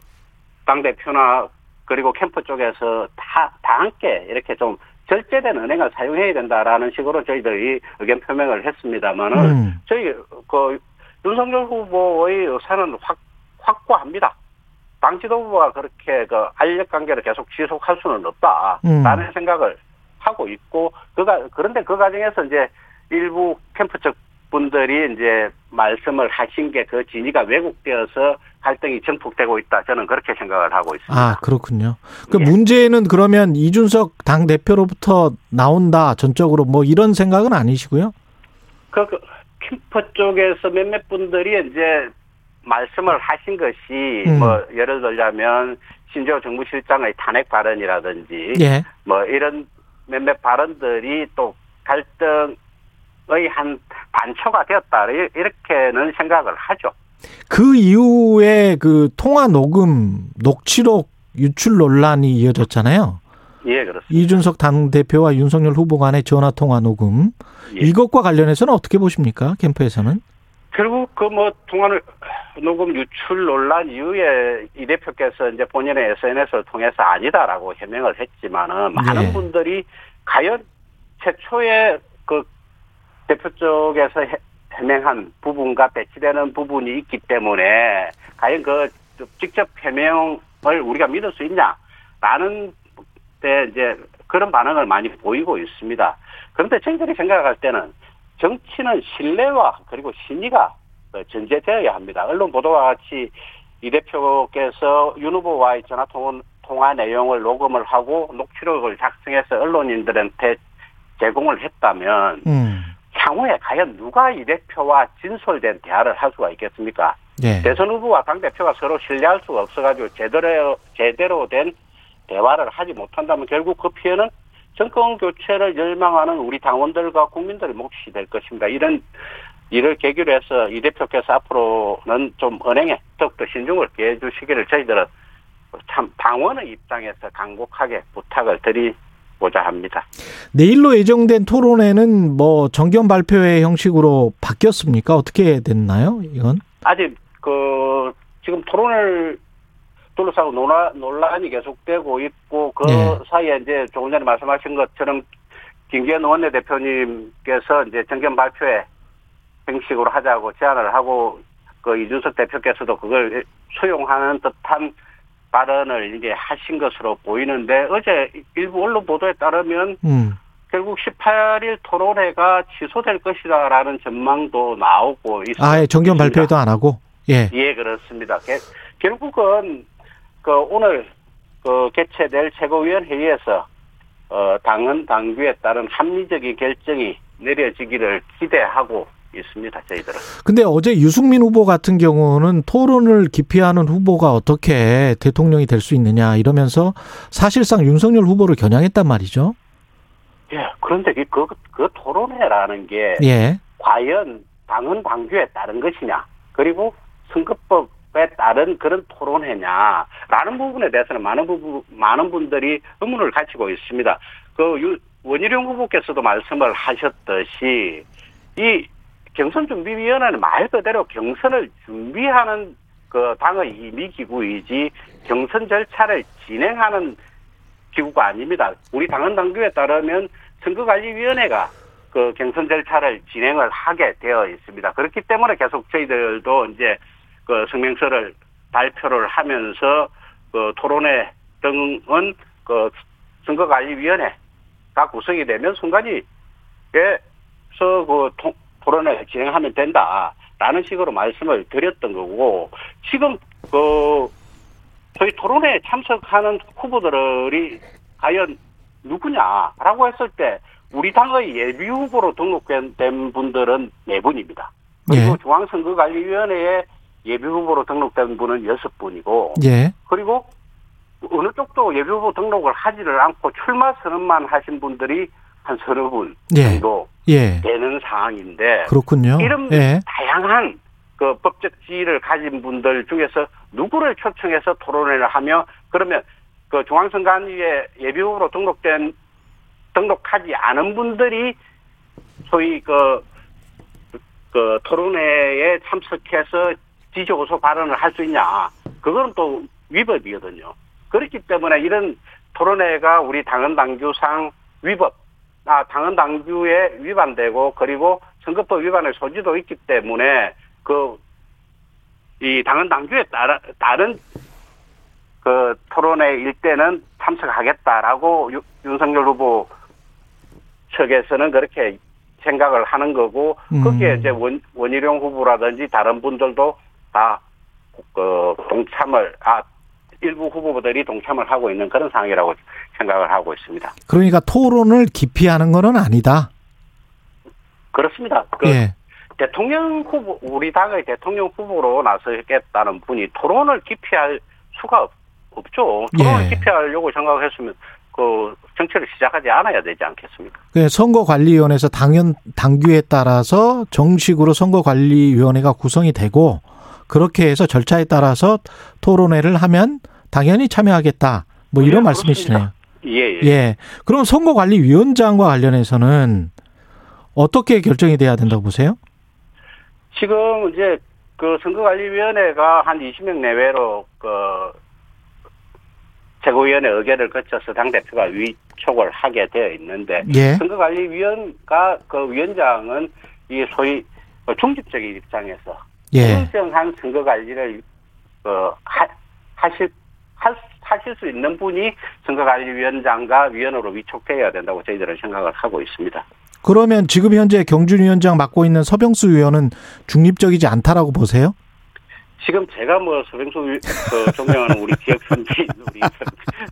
당 대표나 그리고 캠프 쪽에서 다, 다 함께 이렇게 좀 절제된 은행을 사용해야 된다라는 식으로 저희들이 의견 표명을 했습니다만은 음. 저희 그 윤석열 후보의 의사는 확 확고합니다. 당 지도부가 그렇게 그 알력 관계를 계속 지속할 수는 없다라는 음. 생각을 하고 있고 그가 그런데 그 과정에서 이제 일부 캠프 쪽 분들이 이제 말씀을 하신 게 그 진위가 왜곡되어서 갈등이 증폭되고 있다. 저는 그렇게 생각을 하고 있습니다. 아, 그렇군요. 그 예. 문제는 그러면 이준석 당 대표로부터 나온다. 전적으로 뭐 이런 생각은 아니시고요. 그, 그 캠프 쪽에서 몇몇 분들이 이제 말씀을 하신 것이 음. 뭐 예를 들자면 신재호 정부 실장의 탄핵 발언이라든지 예. 뭐 이런 몇몇 발언들이 또 갈등의 한 단초가 되었다 이- 이렇게는 생각을 하죠. 그 이후에 그 통화 녹음, 녹취록 유출 논란이 이어졌잖아요. 예, 그렇습니다. 이준석 당 대표와 윤석열 후보 간의 전화 통화 녹음. 예. 이것과 관련해서는 어떻게 보십니까? 캠프에서는? 결국 그뭐 통화를 녹음 유출 논란 이후에 이 대표께서 이제 본인의 SNS를 통해서 아니다라고 해명을 했지만은 많은 예. 분들이 과연 최초에 그 대표 쪽에서 해- 해명한 부분과 배치되는 부분이 있기 때문에 과연 그 직접 해명을 우리가 믿을 수 있냐라는 때 이제 그런 반응을 많이 보이고 있습니다. 그런데 저희들이 생각할 때는 정치는 신뢰와 그리고 신의가 어, 전제되어야 합니다. 언론 보도와 같이 이 대표께서 윤 후보와의 전화 통화, 내용을 녹음을 하고 녹취록을 작성해서 언론인들한테 제공을 했다면 음. 향후에 과연 누가 이 대표와 진솔된 대화를 할 수가 있겠습니까? 예. 대선 후보와 당 대표가 서로 신뢰할 수가 없어가지고 제대로 제대로 된 대화를 하지 못한다면 결국 그 피해는 정권 교체를 열망하는 우리 당원들과 국민들의 몫이 될 것입니다. 이런 이를 계기로 해서 이 대표께서 앞으로는 좀 은행에 더욱더 신중을 기해 주시기를 저희들은 참 당원의 입장에서 간곡하게 부탁을 드리고자 합니다. 내일로 예정된 토론회는 뭐 정견 발표회 형식으로 바뀌었습니까? 어떻게 됐나요? 이건? 아직 그 지금 토론을 둘러싸고 논란, 논란이 계속되고 있고 그 네. 사이에 이제 조금 전에 말씀하신 것처럼 김기현 원내대표님께서 이제 정견 발표회 형식으로 하자고 제안을 하고 그 이준석 대표께서도 그걸 수용하는 듯한 발언을 이제 하신 것으로 보이는데 어제 일부 언론 보도에 따르면 음. 결국 18일 토론회가 취소될 것이다라는 전망도 나오고 있습니다. 아 예 정견 발표회도 안 하고. 예. 예, 그렇습니다. 게- 결국은 그 오늘 그 개최될 최고위원회의에서 어 당헌 당규에 따른 합리적인 결정이 내려지기를 기대하고 있습니다. 저희들은. 근데 어제 유승민 후보 같은 경우는 토론을 기피하는 후보가 어떻게 대통령이 될 수 있느냐 이러면서 사실상 윤석열 후보를 겨냥했단 말이죠. 예. 그런데 그, 그, 그 토론회라는 게 예. 과연 당헌 당규에 따른 것이냐 그리고 선거법에 따른 그런 토론회냐라는 부분에 대해서는 많은 부분 많은 분들이 의문을 가지고 있습니다. 그 유- 원희룡 후보께서도 말씀을 하셨듯이 이 경선 준비위원회는 말 그대로 경선을 준비하는 그 당의 임의 기구이지 경선 절차를 진행하는 기구가 아닙니다. 우리 당헌 당규에 따르면 선거관리위원회가 그 경선 절차를 진행을 하게 되어 있습니다. 그렇기 때문에 계속 저희들도 이제 그 성명서를 발표를 하면서 그 토론회 등은 그 선거관리위원회가 구성이 되면 순간이 에서 그 통- 토론회 진행하면 된다라는 식으로 말씀을 드렸던 거고 지금 그 저희 토론회에 참석하는 후보들이 과연 누구냐라고 했을 때 우리 당의 예비 후보로 등록된 분들은 네 분입니다. 그리고 예. 중앙선거관리위원회에 예비 후보로 등록된 분은 여섯 분이고 예. 그리고 어느 쪽도 예비 후보 등록을 하지를 않고 출마 선언만 하신 분들이 한 서너 분 예. 정도 예. 되는 상황인데 그렇군요. 이런 예. 다양한 그 법적 지위를 가진 분들 중에서 누구를 초청해서 토론회를 하며 그러면 그 중앙선관위에 예비 후보로 등록된 등록하지 않은 분들이 소위 그, 그 토론회에 참석해서 지지고소 발언을 할 수 있냐. 그거는 또 위법이거든요. 그렇기 때문에 이런 토론회가 우리 당헌 당규상 위법, 아, 당헌 당규에 위반되고 그리고 선거법 위반의 소지도 있기 때문에 그, 이 당헌 당규에 따라, 다른 그 토론회 일때는 참석하겠다라고 유- 윤석열 후보 측에서는 그렇게 생각을 하는 거고 음. 거기에 이제 원, 원희룡 후보라든지 다른 분들도 다그 동참을 아 일부 후보들이 동참을 하고 있는 그런 상황이라고 생각을 하고 있습니다. 그러니까 토론을 기피하는 거는 아니다. 그렇습니다. 그 예. 대통령 후보 우리 당의 대통령 후보로 나서겠다는 분이 토론을 기피할 수가 없, 없죠. 토론을 예. 기피하려고 생각했으면 그 정치를 시작하지 않아야 되지 않겠습니까? 그 선거관리위원회에서 당연 당규에 따라서 정식으로 선거관리위원회가 구성이 되고 그렇게 해서 절차에 따라서 토론회를 하면 당연히 참여하겠다. 뭐 이런 예, 말씀이시네요. 예, 예. 예. 그럼 선거관리위원장과 관련해서는 어떻게 결정이 돼야 된다고 보세요? 지금 이제 그 선거관리위원회가 한 20명 내외로 그 최고위원회 의결을 거쳐서 당 대표가 위촉을 하게 되어 있는데 예. 선거관리위원가 그 위원장은 이 소위 그 중립적인 입장에서 예. 공정한 선거 관리를 그 하, 하실 할, 하실 수 있는 분이 선거관리위원장과 위원으로 위촉되어야 된다고 저희들은 생각을 하고 있습니다. 그러면 지금 현재 경준 위원장 맡고 있는 서병수 의원은 중립적이지 않다라고 보세요? 지금 제가 뭐 서병수 위- 그 존경하는 우리 선배인 우리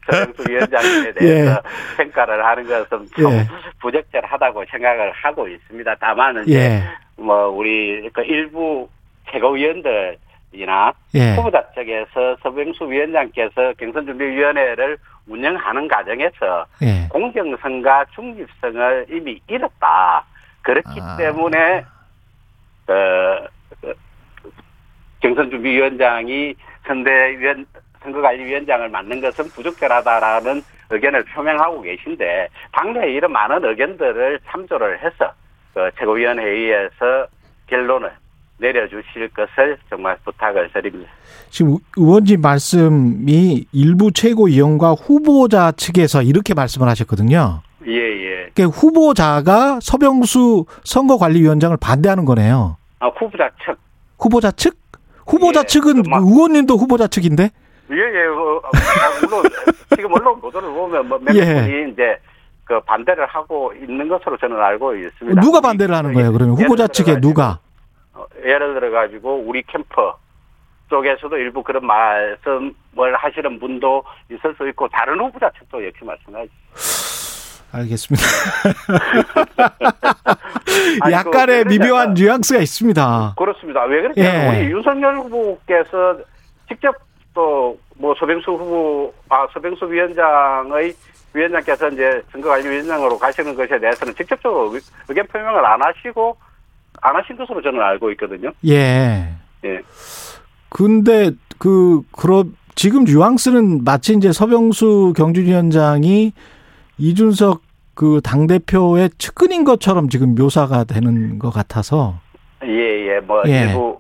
서병수 위원장에 대해서 평가를 하는 것은 좀 예. 부적절하다고 생각을 하고 있습니다. 다만 이제 예. 뭐 우리 그 일부 최고위원들이나 예. 후보자 측에서 서병수 위원장께서 경선준비위원회를 운영하는 과정에서 예. 공정성과 중립성을 이미 잃었다. 그렇기 아. 때문에 어, 그 경선준비위원장이 선대위원 선거관리위원장을 맡는 것은 부적절하다라는 의견을 표명하고 계신데 당내에 이런 많은 의견들을 참조를 해서 그 최고위원회의에서 결론을 내려주실 것을 정말 부탁을 드립니다. 지금 의원님 말씀이 일부 최고위원과 후보자 측에서 이렇게 말씀을 하셨거든요. 예, 예. 그러니까 후보자가 서병수 선거관리위원장을 반대하는 거네요. 아, 후보자 측. 후보자 측? 후보자 예, 측은 그 막- 의원님도 후보자 측인데? 예, 예. 어, 어, 물론 지금 언론 보도를 보면 뭐 몇몇 예. 분이 이제 그 반대를 하고 있는 것으로 저는 알고 있습니다. 누가 반대를 하는 거예요? 그러면 예를 후보자 측에 들어가지고- 누가? 어, 예를 들어 가지고 우리 캠프 쪽에서도 일부 그런 말씀을 하시는 분도 있을 수 있고 다른 후보자 측도 역시 마찬가지. 알겠습니다. 약간의 그 미묘한 뉘앙스가 있습니다. 그렇습니다. 왜 그러냐면 예. 우리 윤석열 후보께서 직접 또 뭐 서병수 후보, 아 서병수 위원장의 위원장께서 이제 선거관리위원장으로 가시는 것에 대해서는 직접적으로 의- 의견 표명을 안 하시고 안 하신 것으로 저는 알고 있거든요. 예. 예. 근데 그 그럼 지금 뉘앙스는 마치 이제 서병수 경준위원장이 이준석 그 당 대표의 측근인 것처럼 지금 묘사가 되는 것 같아서 예, 예, 뭐, 예. 일부,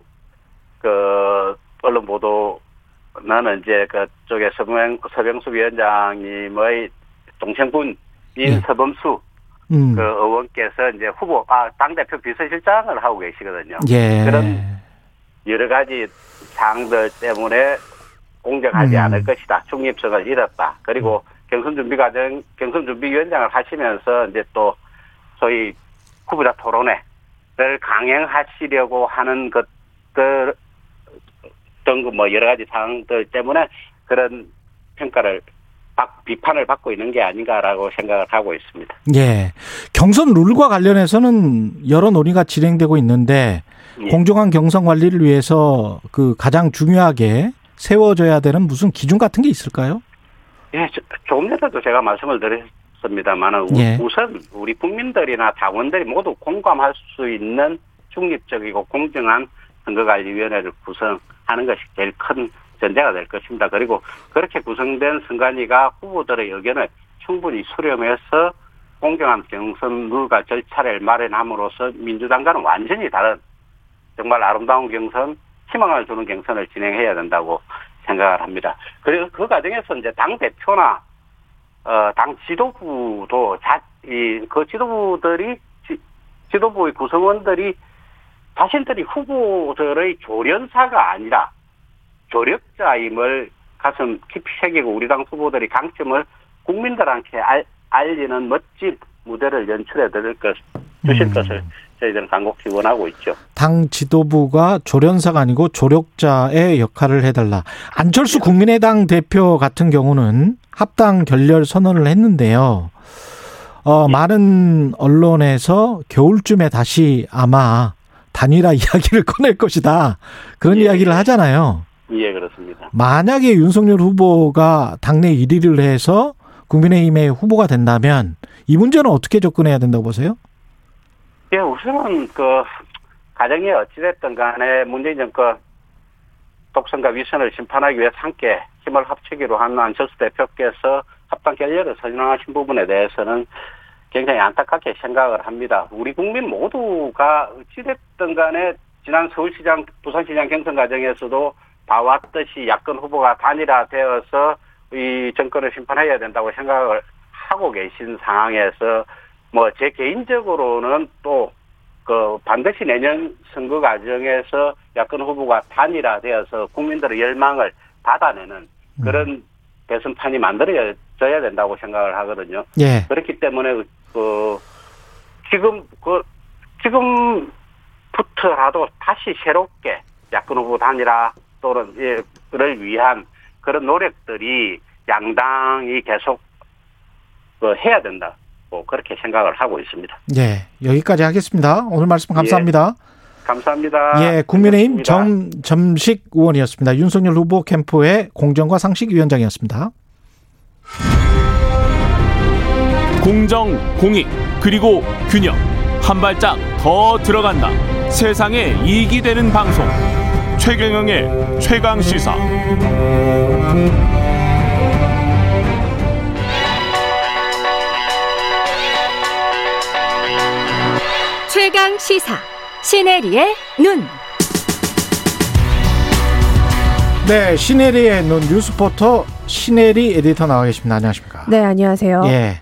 그, 언론 보도는 이제 그쪽에 서병, 서병수 위원장님의 동생분인 예. 서범수 음. 그 의원께서 이제 후보, 아, 당대표 비서실장을 하고 계시거든요. 예. 그런 여러 가지 사항들 때문에 공정하지 음. 않을 것이다. 중립성을 잃었다. 그리고 경선 준비 과정, 경선 준비 위원장을 하시면서 이제 또 소위 후보자 토론회를 강행하시려고 하는 것들 등뭐 여러 가지 사항들 때문에 그런 평가를 받- 비판을 받고 있는 게 아닌가라고 생각을 하고 있습니다. 예. 경선 룰과 관련해서는 여러 논의가 진행되고 있는데 예. 공정한 경선 관리를 위해서 그 가장 중요하게 세워져야 되는 무슨 기준 같은 게 있을까요? 예, 저- 조금 전에도 제가 말씀을 드렸습니다만 예. 우선 우리 국민들이나 당원들이 모두 공감할 수 있는 중립적이고 공정한 선거관리위원회를 구성하는 것이 제일 큰 전제가 될 것입니다. 그리고 그렇게 구성된 선관위가 후보들의 의견을 충분히 수렴해서 공정한 경선 룰과 절차를 마련함으로써 민주당과는 완전히 다른 정말 아름다운 경선, 희망을 주는 경선을 진행해야 된다고 생각을 합니다. 그리고 그 과정에서 이제 당 대표나 어, 당 지도부도 자, 이, 그 지도부들이 지, 지도부의 구성원들이 자신들이 후보들의 조련사가 아니라 조력자임을 가슴 깊이 새기고 우리 당 후보들이 강점을 국민들한테 알, 알리는 멋진 무대를 연출해 드릴 것, 주실 음. 것을 저희들은 간곡히 원하고 있죠. 당 지도부가 조련사가 아니고 조력자의 역할을 해달라. 안철수 국민의당 대표 같은 경우는 합당 결렬 선언을 했는데요. 어, 많은 언론에서 겨울쯤에 다시 아마 단일화 이야기를 꺼낼 것이다. 그런 예. 이야기를 하잖아요. 예, 그렇습니다. 만약에 윤석열 후보가 당내 1위를 해서 국민의힘의 후보가 된다면 이 문제는 어떻게 접근해야 된다고 보세요? 예, 우선은 그 가정이 어찌됐든 간에 문재인 정권 독선과 위선을 심판하기 위해서 함께 힘을 합치기로 한 안철수 대표께서 합당 결렬을 선언하신 부분에 대해서는 굉장히 안타깝게 생각을 합니다. 우리 국민 모두가 어찌됐든 간에 지난 서울시장, 부산시장 경선 과정에서도 봐왔듯이 야권 후보가 단일화되어서 이 정권을 심판해야 된다고 생각을 하고 계신 상황에서 뭐 제 개인적으로는 또 그 반드시 내년 선거 과정에서 야권 후보가 단일화되어서 국민들의 열망을 받아내는 그런 대선판이 만들어져야 된다고 생각을 하거든요. 예. 그렇기 때문에 그 지금 그 지금부터라도 다시 새롭게 야권 후보 단일화 또는 를 위한 그런 노력들이 양당이 계속 그 해야 된다. 뭐 그렇게 생각을 하고 있습니다. 예, 여기까지 하겠습니다. 오늘 말씀 감사합니다. 예, 감사합니다. 예, 국민의힘 고맙습니다. 정점식 의원이었습니다. 윤석열 후보 캠프의 공정과 상식 위원장이었습니다. 공정, 공익, 그리고 균형. 한 발짝 더 들어간다. 세상에 이익이 되는 방송. 최경영의 최강 시사. 최강 시사 시네리의 눈. 네, 시네리의 눈 뉴스포터 시네리 에디터 나와 계십니다. 안녕하십니까? 네, 안녕하세요. 예.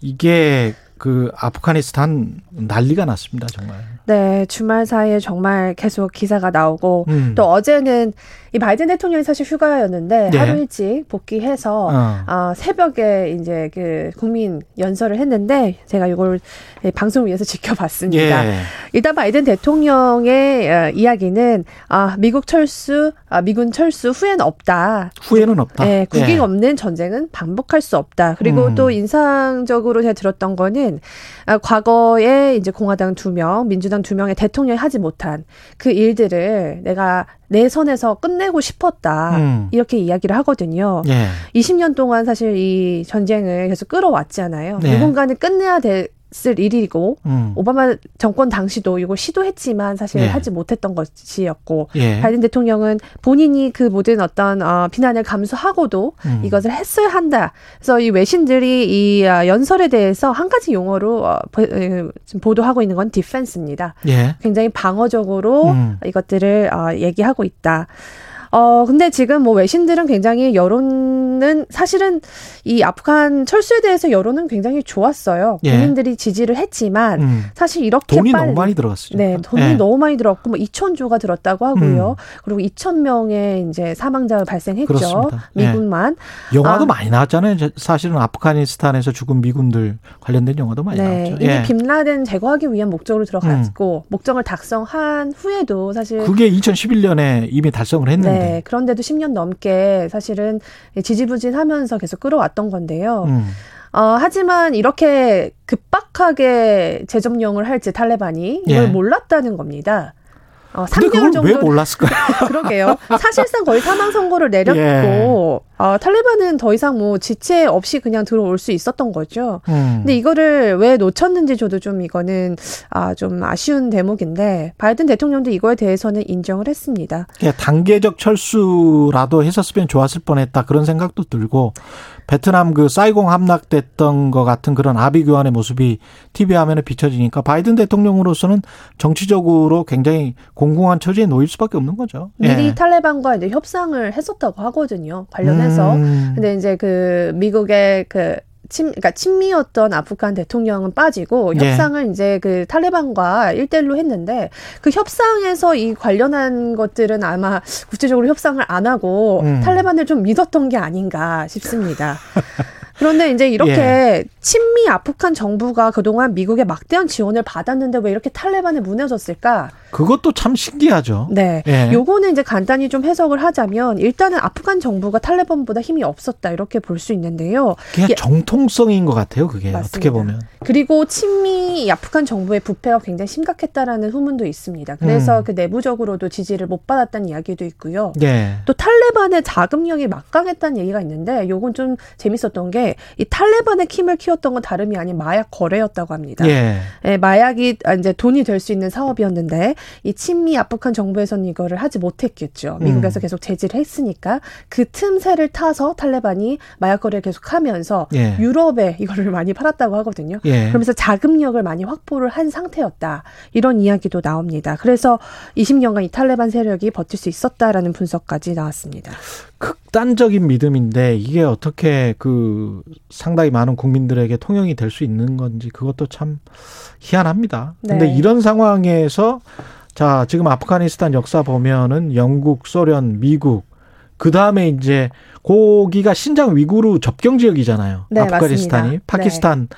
이게 그 아프가니스탄 난리가 났습니다, 정말. 네, 주말 사이에 정말 계속 기사가 나오고 음. 또 어제는 이 바이든 대통령이 사실 휴가였는데 네. 하루 일찍 복귀해서 어. 아, 새벽에 이제 그 국민 연설을 했는데 제가 이걸 예, 방송을 위해서 지켜봤습니다. 예. 일단 바이든 대통령의 어, 이야기는 아, 미국 철수, 아, 미군 철수 후회는 없다. 후회는 없다. 네, 국익 예. 없는 전쟁은 반복할 수 없다. 그리고 음. 또 인상적으로 제가 들었던 거는 아, 과거에 이제 공화당 두 명, 민주당 두 명의 대통령이 하지 못한 그 일들을 내가 내 선에서 끝내고 싶었다. 음. 이렇게 이야기를 하거든요. 예. 20년 동안 사실 이 전쟁을 계속 끌어왔잖아요. 네. 누군가는 끝내야 됐을 일이고 음. 오바마 정권 당시도 이거 시도했지만 사실 네. 하지 못했던 것이었고 예. 바이든 대통령은 본인이 그 모든 어떤 어, 비난을 감수하고도 음. 이것을 했어야 한다. 그래서 이 외신들이 이 아, 연설에 대해서 한 가지 용어로 어, 보, 에, 지금 보도하고 있는 건 디펜스입니다. 예. 굉장히 방어적으로 음. 이것들을 어, 얘기하고 있다. 어, 근데 지금 뭐 외신들은 굉장히 여론은 사실은 이 아프간 철수에 대해서 여론은 굉장히 좋았어요. 예. 국민들이 지지를 했지만 음. 사실 이렇게 돈이 빨리 너무 많이 들어갔어요. 네, 돈이 예. 너무 많이 들었고 뭐 2천 조가 들었다고 하고요. 음. 그리고 2천 명의 이제 사망자가 발생했죠. 그렇습니다. 예. 미군만. 영화도 아. 많이 나왔잖아요. 저- 사실은 아프가니스탄에서 죽은 미군들 관련된 영화도 많이 네, 나왔죠. 이미 예. 빈라덴 제거하기 위한 목적으로 들어갔고 목적을 달성한 후에도 사실 그게 2011년에 이미 달성을 했는데. 네, 그런데도 10년 넘게 사실은 지지부진하면서 계속 끌어왔던 건데요. 음. 어, 하지만 이렇게 급박하게 재점령을 할지 탈레반이 이걸 예. 몰랐다는 겁니다. 어, 근데 3개월 그걸 정도 왜 몰랐을까요? 그러게요. 사실상 거의 사망 선고를 내렸고 예. 어, 탈레반은 더 이상 뭐 지체 없이 그냥 들어올 수 있었던 거죠. 음. 근데 이거를 왜 놓쳤는지 저도 좀 이거는 아, 좀 아쉬운 대목인데 바이든 대통령도 이거에 대해서는 인정을 했습니다. 그냥 단계적 철수라도 했었으면 좋았을 뻔했다 그런 생각도 들고 베트남 그 사이공 함락됐던 것 같은 그런 아비 교환의 모습이 TV 화면에 비춰지니까 바이든 대통령으로서는 정치적으로 굉장히 공공한 처지에 놓일 수밖에 없는 거죠. 미리 예. 탈레반과 이제 협상을 했었다고 하거든요. 관련해서. 음. 근데 이제 그 미국의 그 친, 그러니까 친미였던 아프간 대통령은 빠지고 예. 협상을 이제 그 탈레반과 일대일로 했는데 그 협상에서 이 관련한 것들은 아마 구체적으로 협상을 안 하고 음. 탈레반을 좀 믿었던 게 아닌가 싶습니다. 그런데 이제 이렇게 예. 친미 아프간 정부가 그동안 미국의 막대한 지원을 받았는데 왜 이렇게 탈레반에 무너졌을까? 그것도 참 신기하죠. 네. 예. 요거는 이제 간단히 좀 해석을 하자면 일단은 아프간 정부가 탈레반보다 힘이 없었다 이렇게 볼 수 있는데요. 그냥 예. 정통성인 것 같아요. 그게 맞습니다. 어떻게 보면. 그리고 친미 아프간 정부의 부패가 굉장히 심각했다라는 후문도 있습니다. 그래서 음. 그 내부적으로도 지지를 못 받았다는 이야기도 있고요. 예. 또 탈레반의 자금력이 막강했다는 얘기가 있는데 요건 좀 재밌었던 게 이 탈레반의 힘을 키웠던 건 다름이 아닌 마약 거래였다고 합니다. 예. 예, 마약이 아, 이제 돈이 될 수 있는 사업이었는데 이 친미 아프간 정부에서는 이거를 하지 못했겠죠. 미국에서 음. 계속 제지를 했으니까 그 틈새를 타서 탈레반이 마약 거래를 계속하면서 예. 유럽에 이거를 많이 팔았다고 하거든요. 예. 그러면서 자금력을 많이 확보를 한 상태였다. 이런 이야기도 나옵니다. 그래서 20년간 이 탈레반 세력이 버틸 수 있었다라는 분석까지 나왔습니다. 극단적인 믿음인데 이게 어떻게 그 상당히 많은 국민들에게 통용이 될 수 있는 건지 그것도 참 희한합니다. 근데 네. 이런 상황에서 자, 지금 아프가니스탄 역사 보면은 영국, 소련, 미국 그 다음에 이제 고기가 신장 위구르 접경 지역이잖아요. 네, 아프가니스탄이 맞습니다. 파키스탄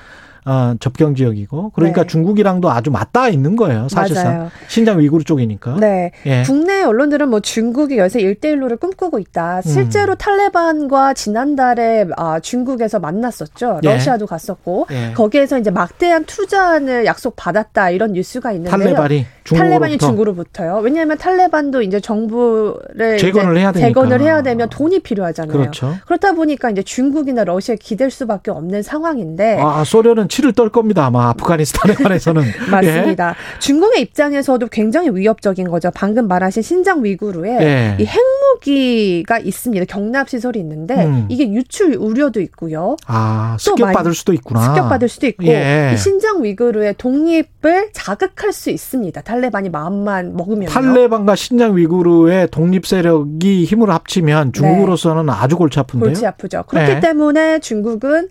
어, 접경 지역이고 그러니까 네. 중국이랑도 아주 맞닿아 있는 거예요. 사실상 맞아요. 신장 위구르 쪽이니까. 네. 예. 국내 언론들은 뭐 중국이 요새 일대일로를 꿈꾸고 있다. 실제로 음. 탈레반과 지난달에 아, 중국에서 만났었죠. 예. 러시아도 갔었고 예. 거기에서 이제 막대한 투자안을 약속 받았다 이런 뉴스가 있는데요. 탈레반이 탈레반이 중국으로부터요. 왜냐하면 탈레반도 이제 정부를 재건을 이제 해야 되니까. 재건을 해야 되면 돈이 필요하잖아요. 그렇죠. 그렇다 보니까 이제 중국이나 러시아에 기댈 수밖에 없는 상황인데 아, 소련은 치를 떨 겁니다. 아마 아프가니스탄에 관해서는. 맞습니다. 중국의 입장에서도 굉장히 위협적인 거죠. 방금 말하신 신장 위구르에 예. 이 핵무기가 있습니다. 경납 시설이 있는데 음. 이게 유출 우려도 있고요. 아, 또 습격 받을 많이- 수도 있구나. 습격 받을 수도 있고 예. 이 신장 위구르의 독립을 자극할 수 있습니다. 탈레반이 마음만 먹으면요. 탈레반과 신장 위구르의 독립 세력이 힘을 합치면 중국으로서는 아주 골치 아픈데요. 네. 골치 아프죠. 그렇기 예. 때문에 중국은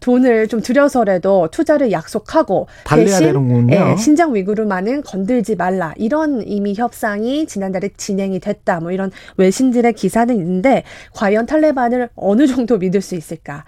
돈을 좀 들여서라도 투자를 약속하고 대신. 예, 신장 위구르만은 건들지 말라 이런 이미 협상이 지난달에 진행이 됐다 뭐 이런 외신들의 기사는 있는데 과연 탈레반을 어느 정도 믿을 수 있을까?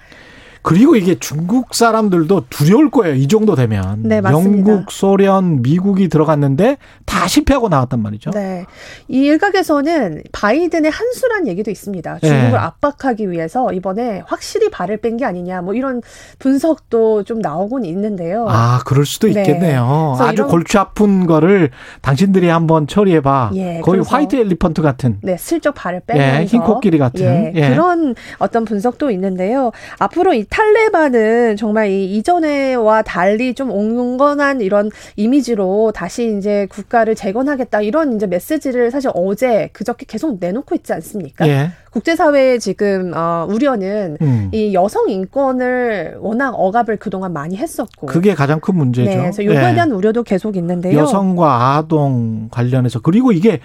그리고 이게 중국 사람들도 두려울 거예요. 이 정도 되면. 네, 맞습니다. 영국, 소련, 미국이 들어갔는데 다 실패하고 나왔단 말이죠. 네. 이 일각에서는 바이든의 한수란 얘기도 있습니다. 중국을 네. 압박하기 위해서 이번에 확실히 발을 뺀 게 아니냐 뭐 이런 분석도 좀 나오곤 있는데요. 아, 그럴 수도 네. 있겠네요. 그래서 아주 골치 아픈 거를 당신들이 한번 처리해 봐. 예, 거의 화이트 엘리펀트 같은. 네, 슬쩍 발을 빼면서 예, 흰 코끼리 같은. 예, 예. 그런 어떤 분석도 있는데요. 앞으로 이 탈레반은 정말 이 이전에와 달리 좀 온건한 이런 이미지로 다시 이제 국가를 재건하겠다 이런 이제 메시지를 사실 어제 그저께 계속 내놓고 있지 않습니까? 예. 국제사회의 지금 어, 우려는 음. 이 여성 인권을 워낙 억압을 그동안 많이 했었고 그게 가장 큰 문제죠. 네, 그래서 이거에 예. 대한 우려도 계속 있는데요. 여성과 아동 관련해서 그리고 이게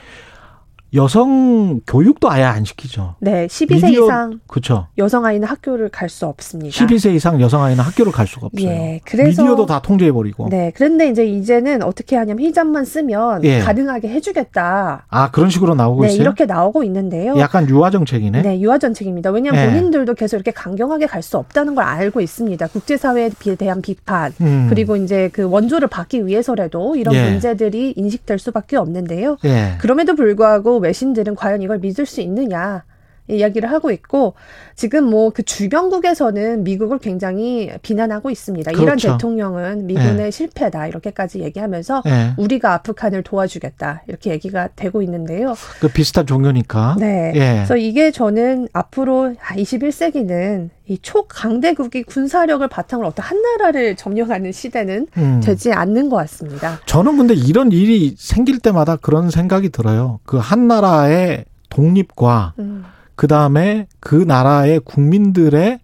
여성 교육도 아예 안 시키죠. 네, 12세 미디어- 이상 그렇죠. 여성 아이는 학교를 갈 수 없습니다. 12세 이상 여성 아이는 학교를 갈 수가 없어요. 예, 그래서 미디어도 다 통제해 버리고. 네, 그런데 이제 이제는 어떻게 하냐면 히잡만 쓰면 예. 가능하게 해주겠다. 아 그런 식으로 나오고 네, 있어요. 이렇게 나오고 있는데요. 약간 유화 정책이네. 네, 유화 정책입니다. 왜냐하면 예. 본인들도 계속 이렇게 강경하게 갈 수 없다는 걸 알고 있습니다. 국제사회에 비- 대한 비판 음. 그리고 이제 그 원조를 받기 위해서라도 이런 예. 문제들이 인식될 수밖에 없는데요. 예. 그럼에도 불구하고 외신들은 과연 이걸 믿을 수 있느냐 이야기를 하고 있고 지금 뭐 그 주변국에서는 미국을 굉장히 비난하고 있습니다. 그렇죠. 대통령은 미군의 실패다 이렇게까지 얘기하면서 예. 우리가 아프간을 도와주겠다 이렇게 얘기가 되고 있는데요. 그 비슷한 종교니까. 네. 예. 그래서 이게 저는 앞으로 21세기는 이 초강대국이 군사력을 바탕으로 어떤 한 나라를 점령하는 시대는 음. 되지 않는 것 같습니다. 저는 근데 이런 일이 생길 때마다 그런 생각이 들어요. 그 한 나라의 독립과 음. 그 다음에 그 나라의 국민들의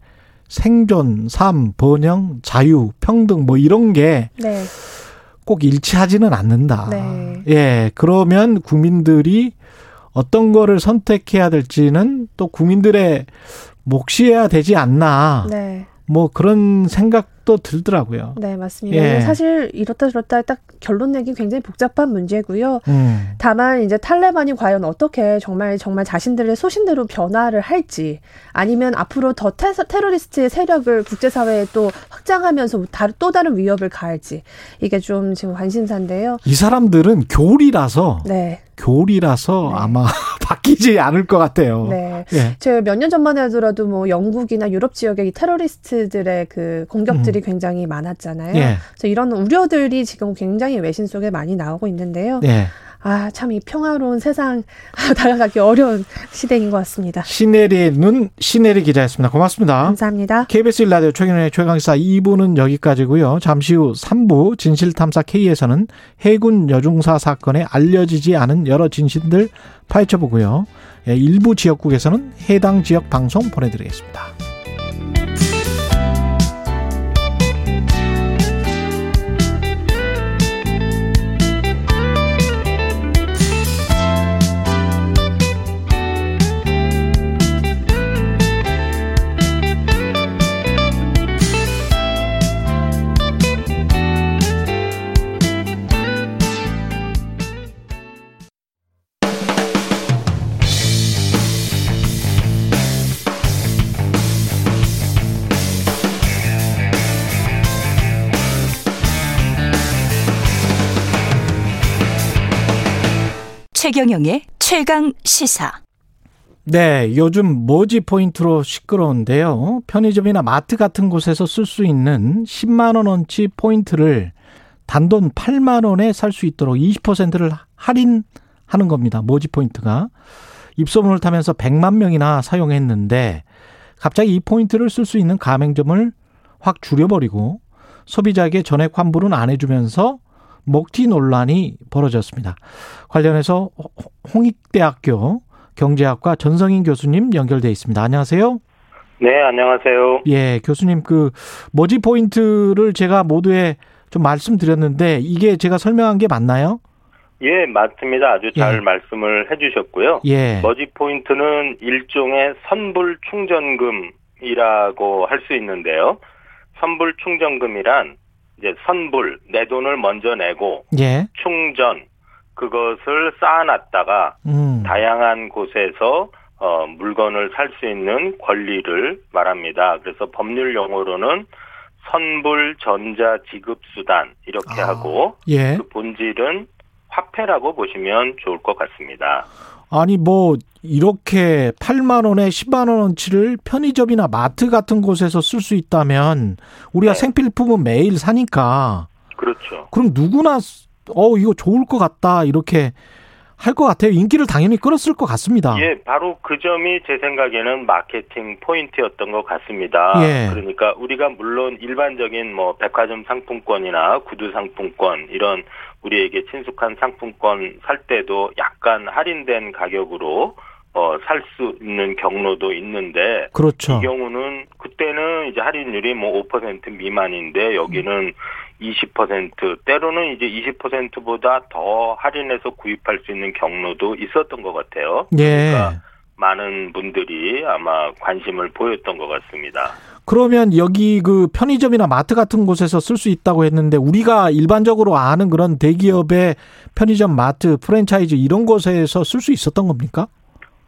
생존, 삶, 번영, 자유, 평등 뭐 이런 게꼭 네. 일치하지는 않는다. 네. 예, 그러면 국민들이 어떤 거를 선택해야 될지는 또 국민들의 몫이어야 되지 않나. 네. 뭐 그런 생각 도 들더라고요. 네, 맞습니다. 예. 사실 이렇다 저렇다 딱 결론 내기 굉장히 복잡한 문제고요. 음. 다만 이제 탈레반이 과연 어떻게 정말 정말 자신들의 소신대로 변화를 할지 아니면 앞으로 더 테, 테러리스트의 세력을 국제사회에 또 확장하면서 다, 또 다른 위협을 가할지 이게 좀 지금 관심사인데요. 이 사람들은 교리라서 네. 교리라서 아마 바뀌지 않을 것 같아요. 네. 예. 제가 몇 년 전만 해더라도 뭐 영국이나 유럽 지역의 이 테러리스트들의 그 공격들 이 굉장히 많았잖아요. 음. 예. 그래서 이런 우려들이 지금 굉장히 외신 속에 많이 나오고 있는데요. 예. 아, 참 이 평화로운 세상 다가가기 어려운 시대인 것 같습니다. 시네리의 눈 시네리 기자였습니다. 고맙습니다. 감사합니다. KBS 일라디오 최경영의 최강시사 2부는 여기까지고요. 잠시 후 3부 진실탐사 K에서는 해군 여중사 사건에 알려지지 않은 여러 진실들 파헤쳐보고요. 예, 일부 지역국에서는 해당 지역 방송 보내드리겠습니다. 최경영의 최강 시사. 네, 요즘 머지 포인트로 시끄러운데요. 편의점이나 마트 같은 곳에서 쓸 수 있는 10만 원어치 포인트를 단돈 8만 원에 살 수 있도록 20%를 할인하는 겁니다. 머지 포인트가. 입소문을 타면서 100만 명이나 사용했는데 갑자기 이 포인트를 쓸 수 있는 가맹점을 확 줄여버리고 소비자에게 전액 환불은 안 해주면서 먹튀 논란이 벌어졌습니다. 관련해서 홍익대학교 경제학과 전성인 교수님 연결돼 있습니다. 안녕하세요. 네, 안녕하세요. 예, 교수님 그 머지 포인트를 제가 모두에 좀 말씀드렸는데 이게 제가 설명한 게 맞나요? 예, 맞습니다. 아주 잘 예. 말씀을 해 주셨고요. 예. 머지 포인트는 일종의 선불 충전금이라고 할 수 있는데요. 선불 충전금이란 이제 선불 내 돈을 먼저 내고 예. 충전 그것을 쌓아놨다가 음. 다양한 곳에서 어, 물건을 살 수 있는 권리를 말합니다. 그래서 법률 용어로는 선불 전자 지급 수단 이렇게 아, 하고 예. 그 본질은 화폐라고 보시면 좋을 것 같습니다. 아니 뭐 이렇게 8만 원에 10만 원어치를 편의점이나 마트 같은 곳에서 쓸 수 있다면 우리가 네. 생필품은 매일 사니까 그렇죠. 그럼 누구나 어 이거 좋을 것 같다 이렇게 할 것 같아요. 인기를 당연히 끌었을 것 같습니다. 예, 바로 그 점이 제 생각에는 마케팅 포인트였던 것 같습니다. 예. 그러니까 우리가 물론 일반적인 뭐 백화점 상품권이나 구두 상품권 이런 우리에게 친숙한 상품권 살 때도 약간 할인된 가격으로 어, 살 수 있는 경로도 있는데 그렇죠. 이 경우는 그때는 이제 할인율이 뭐 5% 미만인데 여기는 20% 때로는 이제 20%보다 더 할인해서 구입할 수 있는 경로도 있었던 것 같아요. 예. 그러니까 많은 분들이 아마 관심을 보였던 것 같습니다. 그러면 여기 그 편의점이나 마트 같은 곳에서 쓸 수 있다고 했는데 우리가 일반적으로 아는 그런 대기업의 편의점, 마트, 프랜차이즈 이런 곳에서 쓸 수 있었던 겁니까?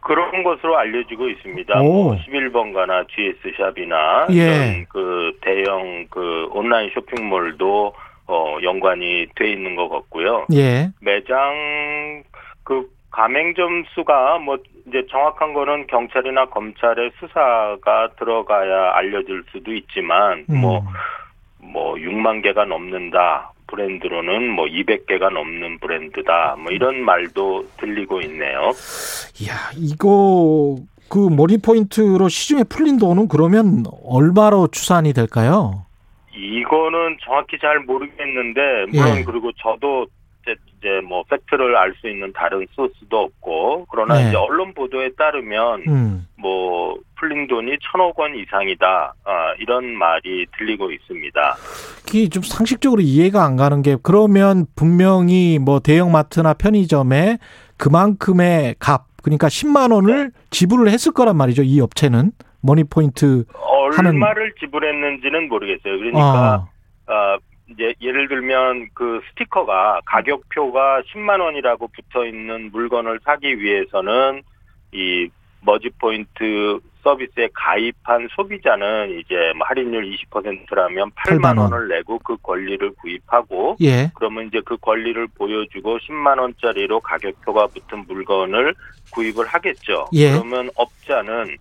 그런 것으로 알려지고 있습니다. 오. 뭐 11번가나 GS샵이나 예. 이런 그 대형 그 온라인 쇼핑몰도 어 연관이 돼 있는 것 같고요. 예. 매장 그 가맹점 수가 뭐 이제 정확한 거는 경찰이나 검찰의 수사가 들어가야 알려질 수도 있지만 음. 뭐뭐 6만 개가 넘는다. 브랜드로는 뭐 200개가 넘는 브랜드다. 뭐 이런 말도 들리고 있네요. 이야, 이거 그 머리 포인트로 시중에 풀린 돈은 그러면 얼마로 추산이 될까요? 이거는 정확히 잘 모르겠는데 물론 예. 그리고 저도 이제, 뭐 팩트를 알 수 있는 다른 소스도 없고 그러나 네. 이제 언론 보도에 따르면 음. 뭐 풀린 돈이 천억 원 이상이다 아, 이런 말이 들리고 있습니다. 이게 좀 상식적으로 이해가 안 가는 게 그러면 분명히 뭐 대형마트나 편의점에 그만큼의 값 그러니까 10만 원을 지불을 했을 거란 말이죠. 이 업체는 머지 포인트 하는- 얼마를 지불했는지는 모르겠어요. 그러니까 어, 어, 이제 예를 들면 그 스티커가 가격표가 10만 원이라고 붙어 있는 물건을 사기 위해서는 이 머지 포인트 서비스에 가입한 소비자는 이제 뭐 할인율 20%라면 8만 8만 원. 원을 내고 그 권리를 구입하고 예. 그러면 이제 그 권리를 보여주고 10만 원짜리로 가격표가 붙은 물건을 구입을 하겠죠. 예. 그러면 업자는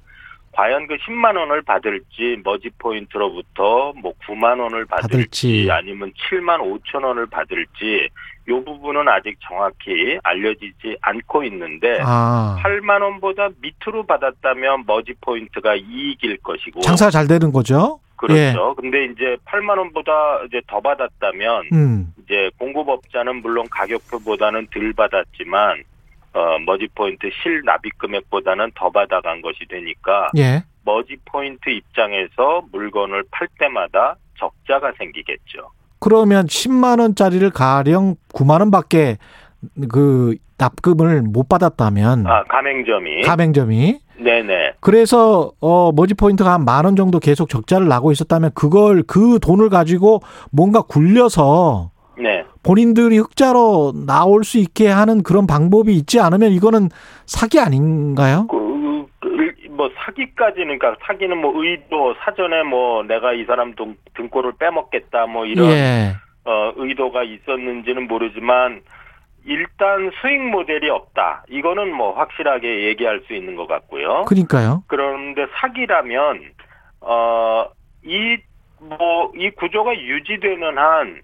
과연 그 10만 원을 받을지 머지 포인트로부터 뭐 9만 원을 받을지, 받을지. 아니면 7만 5천 원을 받을지 요 부분은 아직 정확히 알려지지 않고 있는데 아. 8만 원보다 밑으로 받았다면 머지 포인트가 이익일 것이고 장사가 잘 되는 거죠? 그렇죠. 근데 이제 8만 원보다 이제 더 받았다면 음. 이제 공급업자는 물론 가격표보다는 덜 받았지만 어 머지 포인트 실 납입 금액보다는 더 받아간 것이 되니까 예. 머지 포인트 입장에서 물건을 팔 때마다 적자가 생기겠죠. 그러면 10만 원짜리를 가령 9만 원밖에 그 납금을 못 받았다면 아 가맹점이 가맹점이 네네 그래서 어 머지 포인트가 한 만 원 정도 계속 적자를 나고 있었다면 그걸 그 돈을 가지고 뭔가 굴려서 네. 본인들이 흑자로 나올 수 있게 하는 그런 방법이 있지 않으면 이거는 사기 아닌가요? 그, 그, 뭐 사기까지는 그러니까 사기는 뭐 의도 사전에 뭐 내가 이 사람 등, 등골을 빼먹겠다 뭐 이런 예. 어, 의도가 있었는지는 모르지만 일단 수익 모델이 없다. 이거는 뭐 확실하게 얘기할 수 있는 것 같고요. 그러니까요. 그런데 사기라면 어, 이 뭐이 구조가 유지되는 한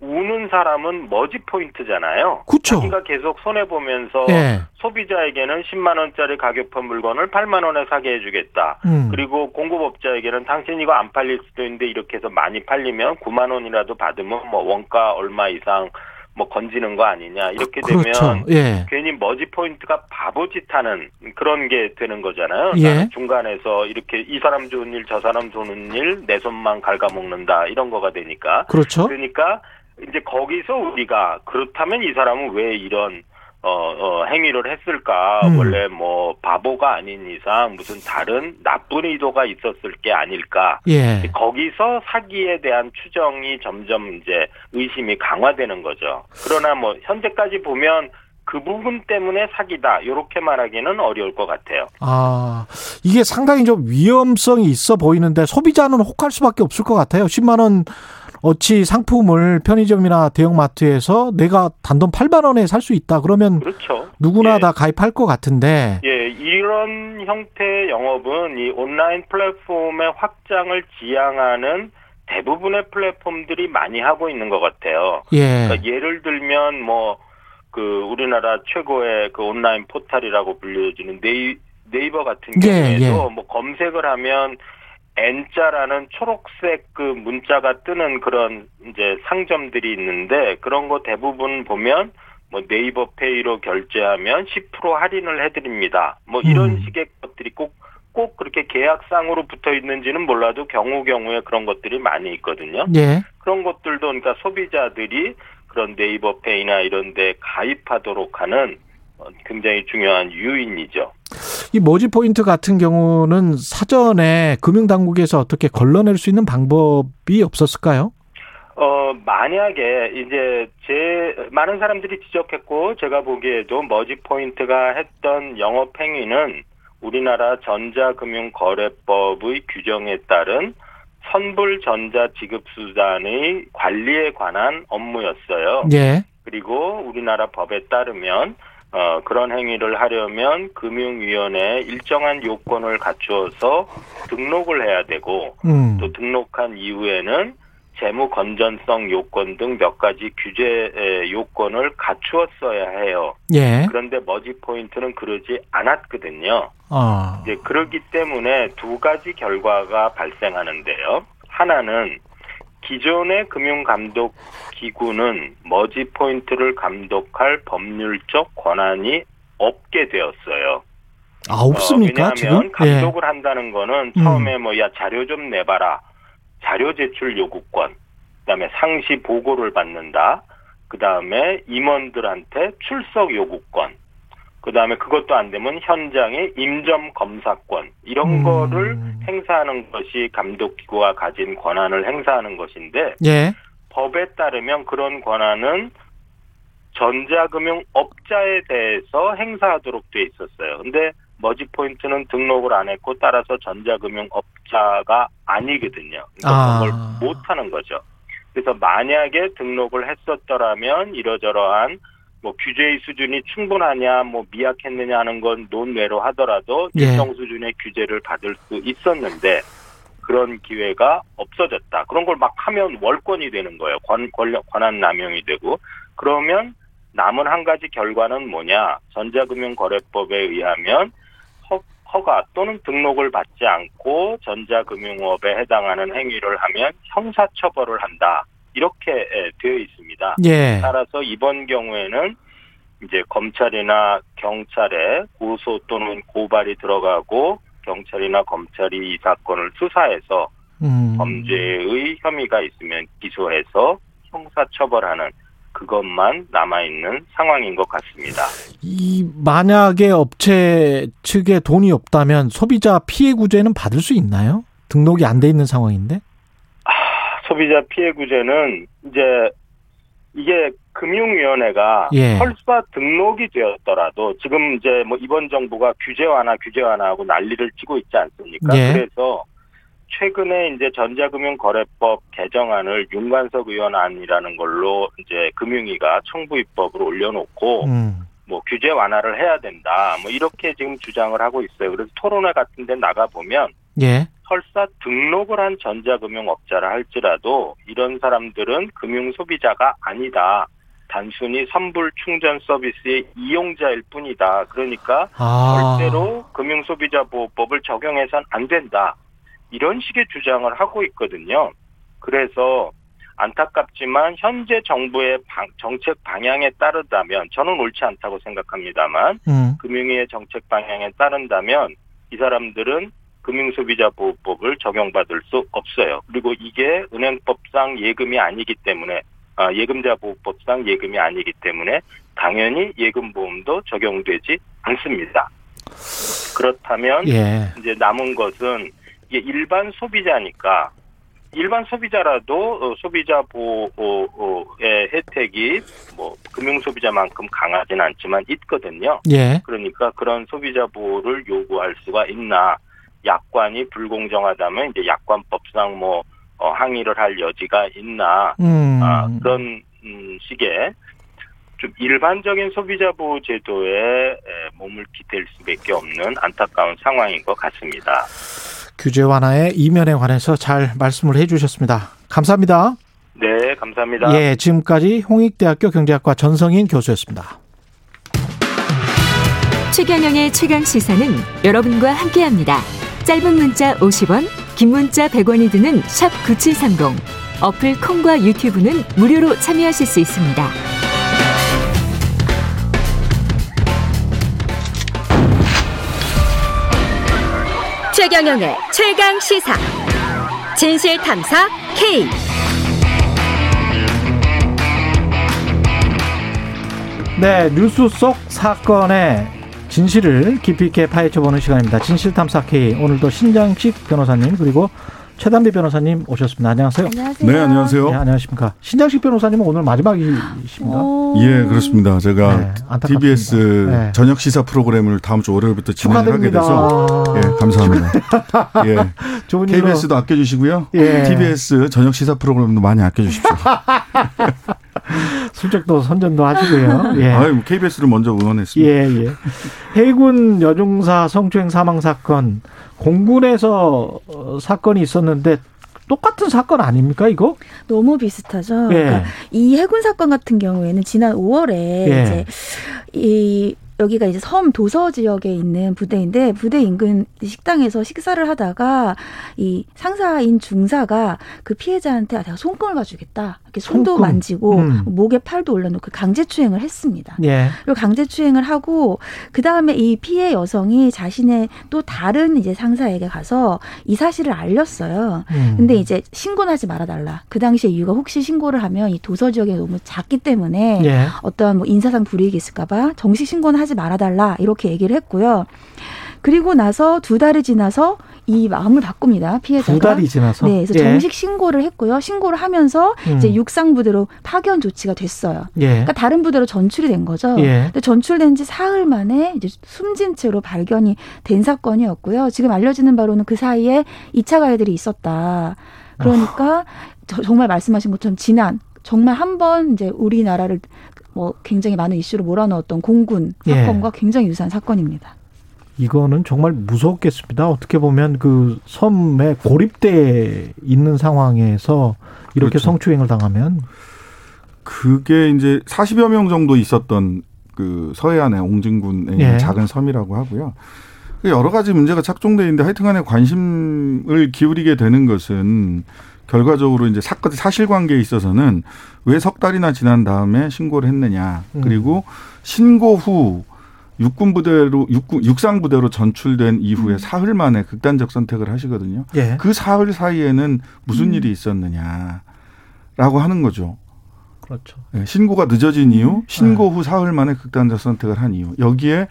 우는 사람은 머지 포인트잖아요. 그쵸. 자기가 계속 손해 보면서 예. 소비자에게는 10만 원짜리 가격표 물건을 8만 원에 사게 해주겠다. 음. 그리고 공급업자에게는 당신 이거 안 팔릴 수도 있는데 이렇게 해서 많이 팔리면 9만 원이라도 받으면 뭐 원가 얼마 이상 뭐 건지는 거 아니냐 이렇게 그렇죠. 되면 예. 괜히 머지 포인트가 바보짓하는 그런 게 되는 거잖아요. 예. 중간에서 이렇게 이 사람 좋은 일 저 사람 좋은 일 내 손만 갉아먹는다 이런 거가 되니까 그렇죠. 그러니까 이제 거기서 우리가 그렇다면 이 사람은 왜 이런 어, 어, 행위를 했을까? 음. 원래 뭐 바보가 아닌 이상 무슨 다른 나쁜 의도가 있었을 게 아닐까? 예. 거기서 사기에 대한 추정이 점점 이제 의심이 강화되는 거죠. 그러나 뭐 현재까지 보면 그 부분 때문에 사기다. 이렇게 말하기는 어려울 것 같아요. 아, 이게 상당히 좀 위험성이 있어 보이는데 소비자는 혹할 수밖에 없을 것 같아요. 10만 원 어치 상품을 편의점이나 대형마트에서 내가 단돈 8만 원에 살 수 있다. 그러면 그렇죠. 누구나 예. 다 가입할 것 같은데. 예, 이런 형태의 영업은 이 온라인 플랫폼의 확장을 지향하는 대부분의 플랫폼들이 많이 하고 있는 것 같아요. 예. 그러니까 예를 들면 뭐 그 우리나라 최고의 그 온라인 포털이라고 불려지는 네이, 네이버 같은 예, 경우에도 예. 뭐 검색을 하면 N자라는 초록색 그 문자가 뜨는 그런 이제 상점들이 있는데 그런 거 대부분 보면 뭐 네이버 페이로 결제하면 10% 할인을 해드립니다. 뭐 이런 음. 식의 것들이 꼭, 꼭 그렇게 계약상으로 붙어 있는지는 몰라도 경우 경우에 그런 것들이 많이 있거든요. 예. 그런 것들도 그러니까 소비자들이 그런 네이버 페이나 이런 데 가입하도록 하는 어, 굉장히 중요한 유인이죠. 이 머지 포인트 같은 경우는 사전에 금융당국에서 어떻게 걸러낼 수 있는 방법이 없었을까요? 어, 만약에 이제 제 많은 사람들이 지적했고 제가 보기에도 머지 포인트가 했던 영업 행위는 우리나라 전자금융거래법의 규정에 따른 선불 전자 지급 수단의 관리에 관한 업무였어요. 예. 그리고 우리나라 법에 따르면 어, 그런 행위를 하려면 금융위원회에 일정한 요건을 갖추어서 등록을 해야 되고 음. 또 등록한 이후에는 재무 건전성 요건 등 몇 가지 규제 에, 요건을 갖추었어야 해요. 예. 그런데 머지 포인트는 그러지 않았거든요. 아. 이제 그렇기 때문에 두 가지 결과가 발생하는데요. 하나는 기존의 금융감독 기구는 머지 포인트를 감독할 법률적 권한이 없게 되었어요. 아, 없습니까, 어, 지금? 왜냐하면 감독을 한다는 거는 음. 처음에 뭐야 자료 좀 내봐라 자료 제출 요구권 그다음에 상시 보고를 받는다 그다음에 임원들한테 출석 요구권 그 다음에 그것도 안 되면 현장의 임점 검사권 이런 음. 거를 행사하는 것이 감독 기구가 가진 권한을 행사하는 것인데 예. 법에 따르면 그런 권한은 전자금융 업자에 대해서 행사하도록 돼 있었어요. 근데 머지 포인트는 등록을 안 했고 따라서 전자금융 업자가 아니거든요. 그러니까 아. 그걸 못 하는 거죠. 그래서 만약에 등록을 했었더라면 이러저러한 뭐 규제의 수준이 충분하냐, 뭐 미약했느냐 하는 건 논외로 하더라도 예. 일정 수준의 규제를 받을 수 있었는데 그런 기회가 없어졌다. 그런 걸 막 하면 월권이 되는 거예요. 권, 권력, 권한 남용이 되고 그러면 남은 한 가지 결과는 뭐냐? 전자금융거래법에 의하면 허, 허가 또는 등록을 받지 않고 전자금융업에 해당하는 행위를 하면 형사처벌을 한다. 이렇게 예, 되어 있습니다. 예. 따라서 이번 경우에는 이제 검찰이나 경찰에 고소 또는 고발이 들어가고 경찰이나 검찰이 이 사건을 수사해서 음. 범죄의 혐의가 있으면 기소해서 형사처벌하는 그것만 남아있는 상황인 것 같습니다. 이 만약에 업체 측에 돈이 없다면 소비자 피해 구제는 받을 수 있나요? 등록이 안 돼 있는 상황인데. 소비자 피해 구제는 이제 이게 금융위원회가 예. 설사 등록이 되었더라도 지금 이제 뭐 이번 정부가 규제 완화 규제 완화하고 난리를 치고 있지 않습니까? 예. 그래서 최근에 이제 전자금융거래법 개정안을 윤관석 의원안이라는 걸로 이제 금융위가 청부 입법으로 올려놓고 음. 뭐 규제 완화를 해야 된다. 뭐 이렇게 지금 주장을 하고 있어요. 그래서 토론회 같은 데 나가 보면 예. 설사 등록을 한 전자금융업자라 할지라도 이런 사람들은 금융 소비자가 아니다. 단순히 선불 충전 서비스의 이용자일 뿐이다. 그러니까 아. 절대로 금융 소비자 보호법을 적용해선 안 된다. 이런 식의 주장을 하고 있거든요. 그래서 안타깝지만 현재 정부의 방- 정책 방향에 따르다면 저는 옳지 않다고 생각합니다만 음. 금융위의 정책 방향에 따른다면 이 사람들은 금융소비자보호법을 적용받을 수 없어요. 그리고 이게 은행법상 예금이 아니기 때문에 아, 예금자 보호법상 예금이 아니기 때문에 당연히 예금 보험도 적용되지 않습니다. 그렇다면 예. 이제 남은 것은 이게 일반 소비자니까 일반 소비자라도 어, 소비자 보호의 혜택이 뭐 금융 소비자만큼 강하지는 않지만 있거든요. 예. 그러니까 그런 소비자 보호를 요구할 수가 있나? 약관이 불공정하다면 이제 약관법상 뭐 어, 항의를 할 여지가 있나? 음. 아, 그런 음, 식의 좀 일반적인 소비자 보호 제도에 에, 몸을 기댈 수밖에 없는 안타까운 상황인 것 같습니다. 규제 완화의 이면에 관해서 잘 말씀을 해 주셨습니다. 감사합니다. 네, 감사합니다. 예, 지금까지 홍익대학교 경제학과 전성인 교수였습니다. 최경영의 최강 시사는 여러분과 함께합니다. 짧은 문자 50원, 긴 문자 100원이 드는 샵 9730. 어플 콩과 유튜브는 무료로 참여하실 수 있습니다. 최경영의 최강 시사. 진실 탐사 K. 네, 뉴스 속 사건의 진실을 깊이 있게 파헤쳐보는 시간입니다. 진실탐사 K. 오늘도 신장식 변호사님 그리고 최단비 변호사님 오셨습니다. 안녕하세요. 안녕하세요. 네, 안녕하세요. 네, 안녕하십니까. 신장식 변호사님은 오늘 마지막이십니다. 예, 그렇습니다. 제가 네. TBS 네. 저녁 시사 프로그램을 다음 주 월요일부터 진행을 하게. 돼서 예, 감사합니다. 예. 좋은. KBS도 아껴주시고요. 예. TBS 저녁 시사 프로그램도 많이 아껴주십시오. 슬쩍도 선전도 하시고요. 예. 아유, 뭐 KBS를 먼저 응원했습니다. 예, 예. 해군 여중사 성추행 사망 사건 공군에서 어, 사건이 있었는데 똑같은 사건 아닙니까 이거? 너무 비슷하죠. 예. 그러니까 이 해군 사건 같은 경우에는 지난 5월에 예. 이제 이 여기가 이제 섬 도서 지역에 있는 부대인데 부대 인근 식당에서 식사를 하다가 이 상사인 중사가 그 피해자한테 아, 내가 손금을 봐주겠다 이렇게 손도 손금. 만지고 음. 목에 팔도 올려놓고 강제 추행을 했습니다. 예. 그리고 강제 추행을 하고 그 다음에 이 피해 여성이 자신의 또 다른 이제 상사에게 가서 이 사실을 알렸어요. 음. 근데 이제 신고는 하지 말아달라. 그 당시에 이유가 혹시 신고를 하면 이 도서 지역이 너무 작기 때문에 예. 어떠한 뭐 인사상 불이익이 있을까봐 정식 신고는 하지 말아달라 이렇게 얘기를 했고요. 그리고 나서 두 달이 지나서 이 마음을 바꿉니다. 피해자가. 두 달이 지나서? 네, 그래서 예. 정식 신고를 했고요. 신고를 하면서 음. 이제 육상 부대로 파견 조치가 됐어요. 예. 그러니까 다른 부대로 전출이 된 거죠. 예. 근데 전출된 지 사흘 만에 이제 숨진 채로 발견이 된 사건이었고요. 지금 알려지는 바로는 그 사이에 2차 가해들이 있었다. 그러니까 저- 정말 말씀하신 것처럼 지난 정말 한 번 이제 우리나라를 뭐 굉장히 많은 이슈로 몰아넣었던 공군 예. 사건과 굉장히 유사한 사건입니다. 이거는 정말 무섭겠습니다. 어떻게 보면 그 섬에 고립돼 있는 상황에서 이렇게 그렇죠. 성추행을 당하면 그게 이제 40여 명 정도 있었던 그 서해안의 옹진군에 있는 예. 작은 섬이라고 하고요. 그 여러 가지 문제가 착종돼 있는데 하여튼간에 관심을 기울이게 되는 것은 결과적으로 이제 사건 사실관계에 있어서는 왜 석 달이나 지난 다음에 신고를 했느냐 음. 그리고 신고 후 육군 부대로 육군 육상 부대로 전출된 이후에 사흘 만에 극단적 선택을 하시거든요. 예. 그 사흘 사이에는 무슨 일이 있었느냐라고 하는 거죠. 그렇죠. 예, 신고가 늦어진 이유, 신고 후 사흘 만에 극단적 선택을 한 이유. 여기에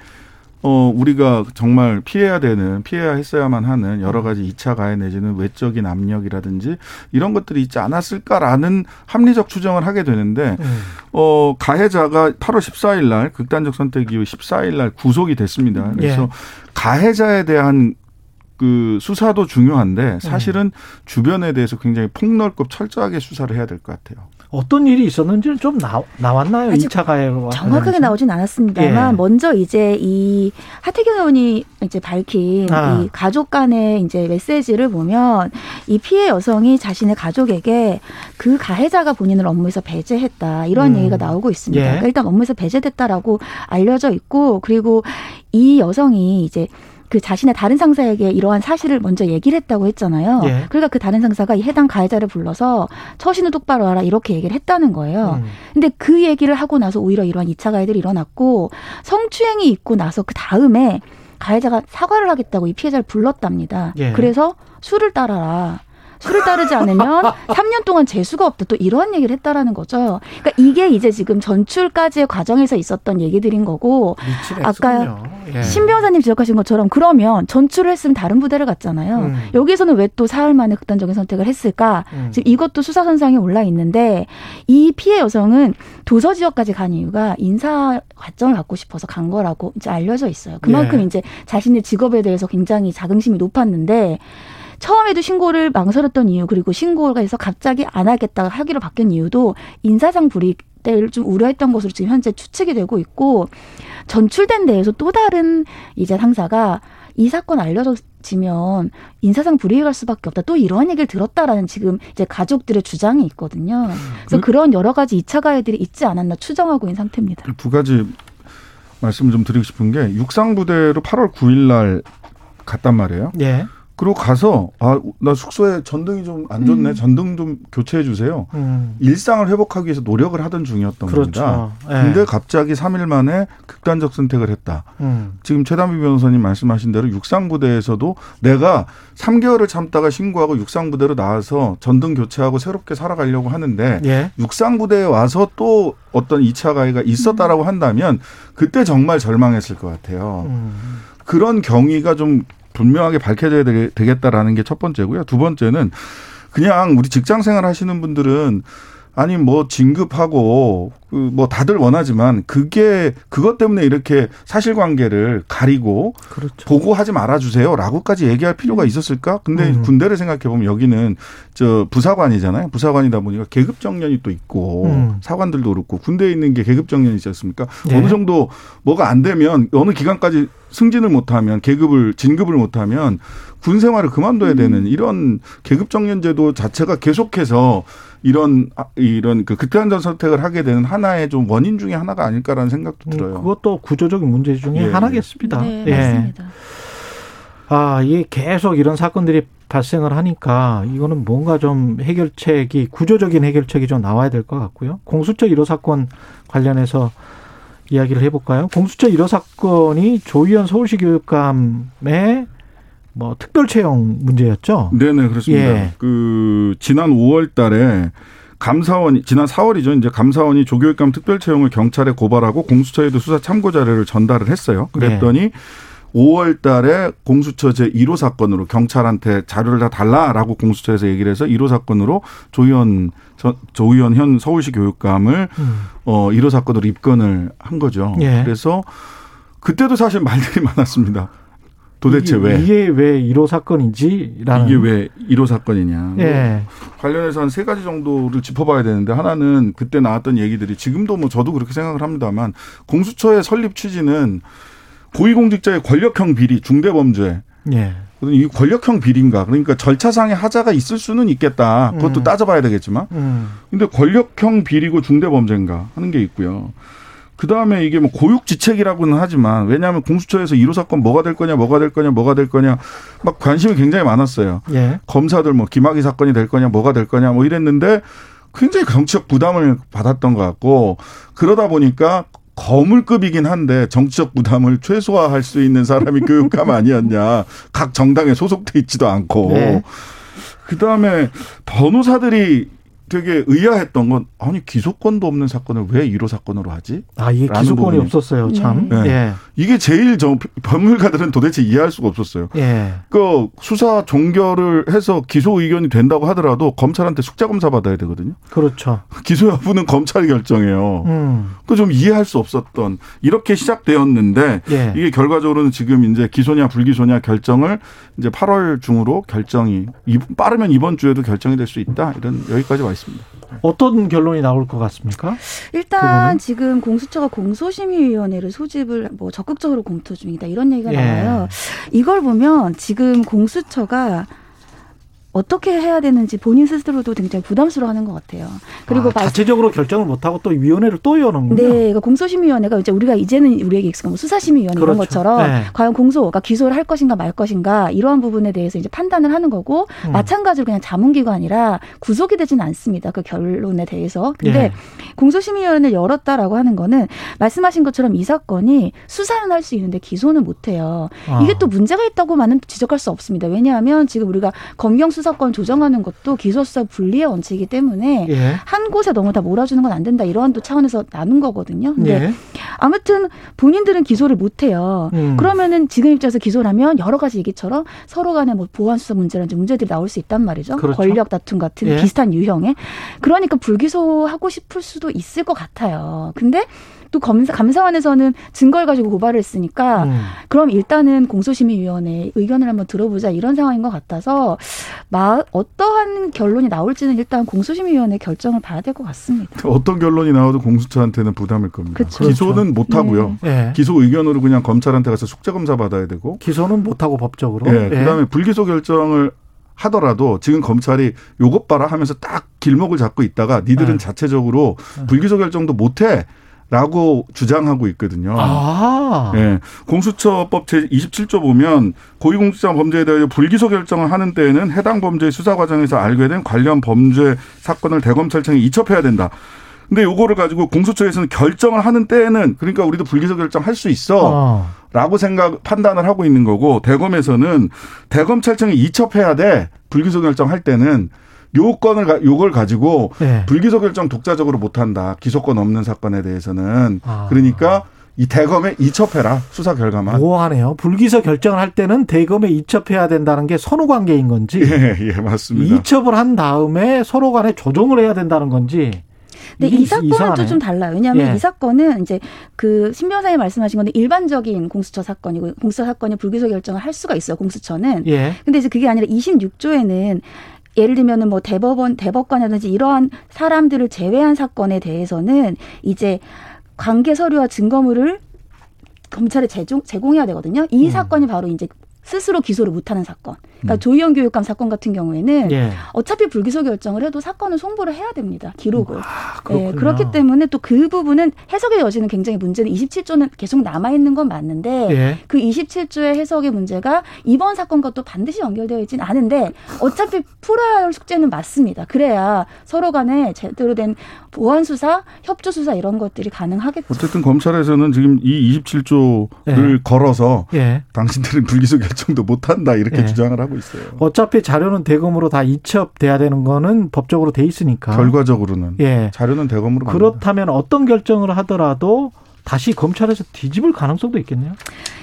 어 우리가 정말 피해야 되는 피해야 했어야만 하는 여러 가지 이차 가해 내지는 외적인 압력이라든지 이런 것들이 있지 않았을까라는 합리적 추정을 하게 되는데 음. 어 가해자가 8월 14일 날 극단적 선택 이후 14일 날 구속이 됐습니다. 그래서 예. 가해자에 대한 그 수사도 중요한데 사실은 주변에 대해서 굉장히 폭넓고 철저하게 수사를 해야 될 것 같아요. 어떤 일이 있었는지는 좀 나, 나왔나요? 아직 2차 가해와 정확하게 관련해서? 나오진 않았습니다만 예. 먼저 이제 이 하태경 의원이 이제 밝힌 아. 이 가족 간의 이제 메시지를 보면 이 피해 여성이 자신의 가족에게 그 가해자가 본인을 업무에서 배제했다 이런 음. 얘기가 나오고 있습니다. 예. 그러니까 일단 업무에서 배제됐다라고 알려져 있고 그리고 이 여성이 이제 그 자신의 다른 상사에게 이러한 사실을 먼저 얘기를 했다고 했잖아요. 예. 그러니까 그 다른 상사가 이 해당 가해자를 불러서 처신을 똑바로 하라 이렇게 얘기를 했다는 거예요. 음. 근데 그 얘기를 하고 나서 오히려 이러한 2차 가해들이 일어났고 성추행이 있고 나서 그 다음에 가해자가 사과를 하겠다고 이 피해자를 불렀답니다. 예. 그래서 술을 따라라. 술을 따르지 않으면 3년 동안 재수가 없다. 또 이런 얘기를 했다라는 거죠. 그러니까 이게 이제 지금 전출까지의 과정에서 있었던 얘기들인 거고 아까 예. 신 변호사님 지적하신 것처럼 그러면 전출을 했으면 다른 부대를 갔잖아요. 음. 여기서는 왜 또 사흘 만에 극단적인 선택을 했을까? 음. 지금 이것도 수사 선상에 올라 있는데 이 피해 여성은 도서 지역까지 간 이유가 인사 과정을 갖고 싶어서 간 거라고 이제 알려져 있어요. 그만큼 예. 이제 자신의 직업에 대해서 굉장히 자긍심이 높았는데 처음에도 신고를 망설였던 이유 그리고 신고가 해서 갑자기 안 하겠다가 하기로 바뀐 이유도 인사상 불이익 때를 좀 우려했던 것으로 지금 현재 추측이 되고 있고 전출된 데에서 또 다른 이제 상사가 이 사건 알려지면 인사상 불이익할 수밖에 없다. 또 이런 얘기를 들었다라는 지금 이제 가족들의 주장이 있거든요. 그래서 그- 그런 여러 가지 이차 가해들이 있지 않았나 추정하고 있는 상태입니다. 두 가지 말씀을 좀 드리고 싶은 게 육상 부대로 8월 9일 날 갔단 말이에요. 예. 그리고 가서 아 나 숙소에 전등이 좀 안 좋네. 음. 전등 좀 교체해 주세요. 음. 일상을 회복하기 위해서 노력을 하던 중이었던 그렇죠. 겁니다. 예. 근데 갑자기 3일 만에 극단적 선택을 했다. 음. 지금 최단비 변호사님 말씀하신 대로 육상부대에서도 내가 3개월을 참다가 신고하고 육상부대로 나와서 전등 교체하고 새롭게 살아가려고 하는데 예. 육상부대에 와서 또 어떤 2차 가해가 있었다라고 한다면 그때 정말 절망했을 것 같아요. 음. 그런 경위가 좀 분명하게 밝혀져야 되- 되겠다라는 게 첫 번째고요. 두 번째는 그냥 우리 직장 생활 하시는 분들은 아니 뭐 진급하고 그 뭐 다들 원하지만 그게 그것 때문에 이렇게 사실관계를 가리고 그렇죠. 보고하지 말아주세요라고까지 얘기할 필요가 있었을까? 근데 음. 군대를 생각해 보면 여기는 저 부사관이잖아요. 부사관이다 보니까 계급 정년이 또 있고 음. 사관들도 그렇고 군대에 있는 게 계급 정년이 있지 않습니까? 네. 어느 정도 뭐가 안 되면 어느 기간까지 승진을 못하면 계급을 진급을 못하면 군 생활을 그만둬야 되는 이런 계급 정년 제도 자체가 계속해서 이런 아, 이런 그 극단적 선택을 하게 되는 하나의 좀 원인 중에 하나가 아닐까라는 생각도 들어요. 음, 그것도 구조적인 문제 중에 예, 하나겠습니다. 네, 예. 맞습니다. 아, 이게 계속 이런 사건들이 발생을 하니까 이거는 뭔가 좀 해결책이 구조적인 해결책이 좀 나와야 될 것 같고요. 공수처 1호 사건 관련해서 이야기를 해볼까요? 공수처 1호 사건이 조희연 서울시 교육감의 뭐 특별 채용 문제였죠. 네네 그렇습니다. 예. 그 지난 5월 달에 감사원이 지난 4월이죠. 이제 감사원이 조교육감 특별 채용을 경찰에 고발하고 공수처에도 수사 참고 자료를 전달을 했어요. 그랬더니 5월 달에 공수처 제 1호 사건으로 경찰한테 자료를 다 달라라고 공수처에서 얘기를 해서 1호 사건으로 조희연 저- 조희연 현 서울시 교육감을 음. 어 1호 사건으로 입건을 한 거죠. 예. 그래서 그때도 사실 말들이 많았습니다. 도대체 이게, 왜 이게 왜 1호 사건인지라는 이게 왜 1호 사건이냐. 예. 관련해서 한 세 가지 정도를 짚어봐야 되는데 하나는 그때 나왔던 얘기들이 지금도 뭐 저도 그렇게 생각을 합니다만 공수처의 설립 취지는 고위공직자의 권력형 비리 중대범죄 예. 이 권력형 비리인가 그러니까 절차상의 하자가 있을 수는 있겠다 그것도 음. 따져봐야 되겠지만 음. 근데 권력형 비리고 중대범죄인가 하는 게 있고요. 그 다음에 이게 뭐 고육지책이라고는 하지만 왜냐하면 공수처에서 1호 사건 뭐가 될 거냐, 뭐가 될 거냐, 뭐가 될 거냐 막 관심이 굉장히 많았어요. 예. 검사들 뭐 김학의 사건이 될 거냐, 뭐가 될 거냐 뭐 이랬는데 굉장히 정치적 부담을 받았던 것 같고 그러다 보니까 거물급이긴 한데 정치적 부담을 최소화할 수 있는 사람이 교육감 아니었냐. 각 정당에 소속돼 있지도 않고. 네. 그 다음에 변호사들이 되게 의아했던 건 아니 기소권도 없는 사건을 왜 1호 사건으로 하지? 아, 이게 기소권이 부분이. 없었어요, 참. 네. 예. 이게 제일 저 법률가들은 도대체 이해할 수가 없었어요. 예. 그 수사 종결을 해서 기소 의견이 된다고 하더라도 검찰한테 숙자 검사 받아야 되거든요. 그렇죠. 기소 여부는 검찰이 결정해요. 음. 그좀 이해할 수 없었던 이렇게 시작되었는데 예. 이게 결과적으로는 지금 이제 기소냐 불기소냐 결정을 이제 8월 중으로 결정이 이- 빠르면 이번 주에도 결정이 될 수 있다 이런 여기까지 와 있습니다. 어떤 결론이 나올 것 같습니까? 일단? 지금 공수처가 공소심의위원회를 소집을 뭐 적극적으로 검토 중이다 이런 얘기가 예. 나와요. 이걸 보면 지금 공수처가 어떻게 해야 되는지 본인 스스로도 굉장히 부담스러워하는 것 같아요. 그리고 아, 말- 자체적으로 결정을 못 하고 또 위원회를 또 여는군요. 네, 그러니까 공소심의위원회가 이제 우리가 이제는 우리에게 익숙한 뭐 수사심의위원회 이런 그렇죠. 것처럼 네. 과연 공소, 그러니까 기소를 할 것인가 말 것인가 이러한 부분에 대해서 이제 판단을 하는 거고 음. 마찬가지로 그냥 자문기관이라 구속이 되지는 않습니다. 그 결론에 대해서. 근데 예. 공소심의위원회를 열었다라고 하는 거는 말씀하신 것처럼 이 사건이 수사는 할 수 있는데 기소는 못해요. 아. 이게 또 문제가 있다고만은 지적할 수 없습니다. 왜냐하면 지금 우리가 검경 수 사권 조정하는 것도 기소수사 분리의 원칙이기 때문에 예. 한 곳에 너무 다 몰아주는 건 안 된다 이러한 또 차원에서 나눈 거거든요. 근데 예. 아무튼 본인들은 기소를 못 해요. 음. 그러면은 지금 입장에서 기소를 하면 여러 가지 얘기처럼 서로 간에 뭐 보안 수사 문제라든지 문제들이 나올 수 있단 말이죠. 그렇죠. 권력 다툼 같은 예. 비슷한 유형의. 그러니까 불기소하고 싶을 수도 있을 것 같아요. 근데 또 검사, 감사원에서는 증거를 가지고 고발을 했으니까 음. 그럼 일단은 공소심의위원회 의견을 한번 들어보자 이런 상황인 것 같아서 마, 어떠한 결론이 나올지는 일단 공소심의위원회 결정을 봐야 될 것 같습니다. 어떤 결론이 나와도 공수처한테는 부담일 겁니다. 그쵸. 기소는 못 하고요. 예. 기소 의견으로 그냥 검찰한테 가서 숙자 검사 받아야 되고 기소는 못 하고 법적으로. 예, 그다음에 불기소 결정을 하더라도 지금 검찰이 요것 봐라 하면서 딱 길목을 잡고 있다가 니들은 네. 자체적으로 불기소 결정도 못해. 라고 주장하고 있거든요. 아. 예. 공수처법 제 27조 보면 고위공직자 범죄에 대하여 불기소 결정을 하는 때에는 해당 범죄의 수사 과정에서 알게 된 관련 범죄 사건을 대검찰청에 이첩해야 된다. 근데 요거를 가지고 공수처에서는 결정을 하는 때에는 그러니까 우리도 불기소 결정 할 수 있어. 어. 라고 생각 판단을 하고 있는 거고 대검에서는 대검찰청에 이첩해야 돼 불기소 결정할 때는 요건을 가- 요걸 가지고 예. 불기소 결정 독자적으로 못 한다 기소권 없는 사건에 대해서는 아. 그러니까 이 대검에 이첩해라 수사 결과만 모호하네요. 불기소 결정을 할 때는 대검에 이첩해야 된다는 게 선후 관계인 건지 예, 예 맞습니다 이첩을 한 다음에 서로 간에 조정을 해야 된다는 건지. 근데 이 사건은. 또 좀 달라요. 왜냐하면 예. 이 사건은 이제 그 신변사님 말씀하신 건데 일반적인 공수처 사건이고 공수처 사건이 불기소 결정을 할 수가 있어요. 공수처는. 예. 근데 이제 그게 아니라 26조에는 예를 들면은 뭐 대법원, 대법관이라든지 이러한 사람들을 제외한 사건에 대해서는 이제 관계 서류와 증거물을 검찰에 제공, 제공해야 되거든요. 이 음. 사건이 바로 이제 스스로 기소를 못하는 사건. 그러니까 음. 조희연 교육감 사건 같은 경우에는 예. 어차피 불기소 결정을 해도 사건을 송부를 해야 됩니다. 기록을. 예, 아, 그렇군요. 그렇기 때문에 또 그 부분은 해석의 여지는 굉장히 문제는 27조는 계속 남아 있는 건 맞는데 예. 그 27조의 해석의 문제가 이번 사건과 또 반드시 연결되어 있지는 않은데 어차피 풀어야 할 숙제는 맞습니다. 그래야 서로 간에 제대로 된 보안 수사, 협조 수사 이런 것들이 가능하겠죠. 어쨌든 검찰에서는 지금 이 27조를 예. 걸어서 예. 당신들은 불기소 결정 도 못 한다 이렇게 예. 주장을 하고 있어요 어차피 자료는 대검으로 다 이첩돼야 되는 거는 법적으로 돼 있으니까. 결과적으로는 예. 자료는 대검으로 갑니다. 그렇다면 어떤 결정을 하더라도 다시 검찰에서 뒤집을 가능성도 있겠네요.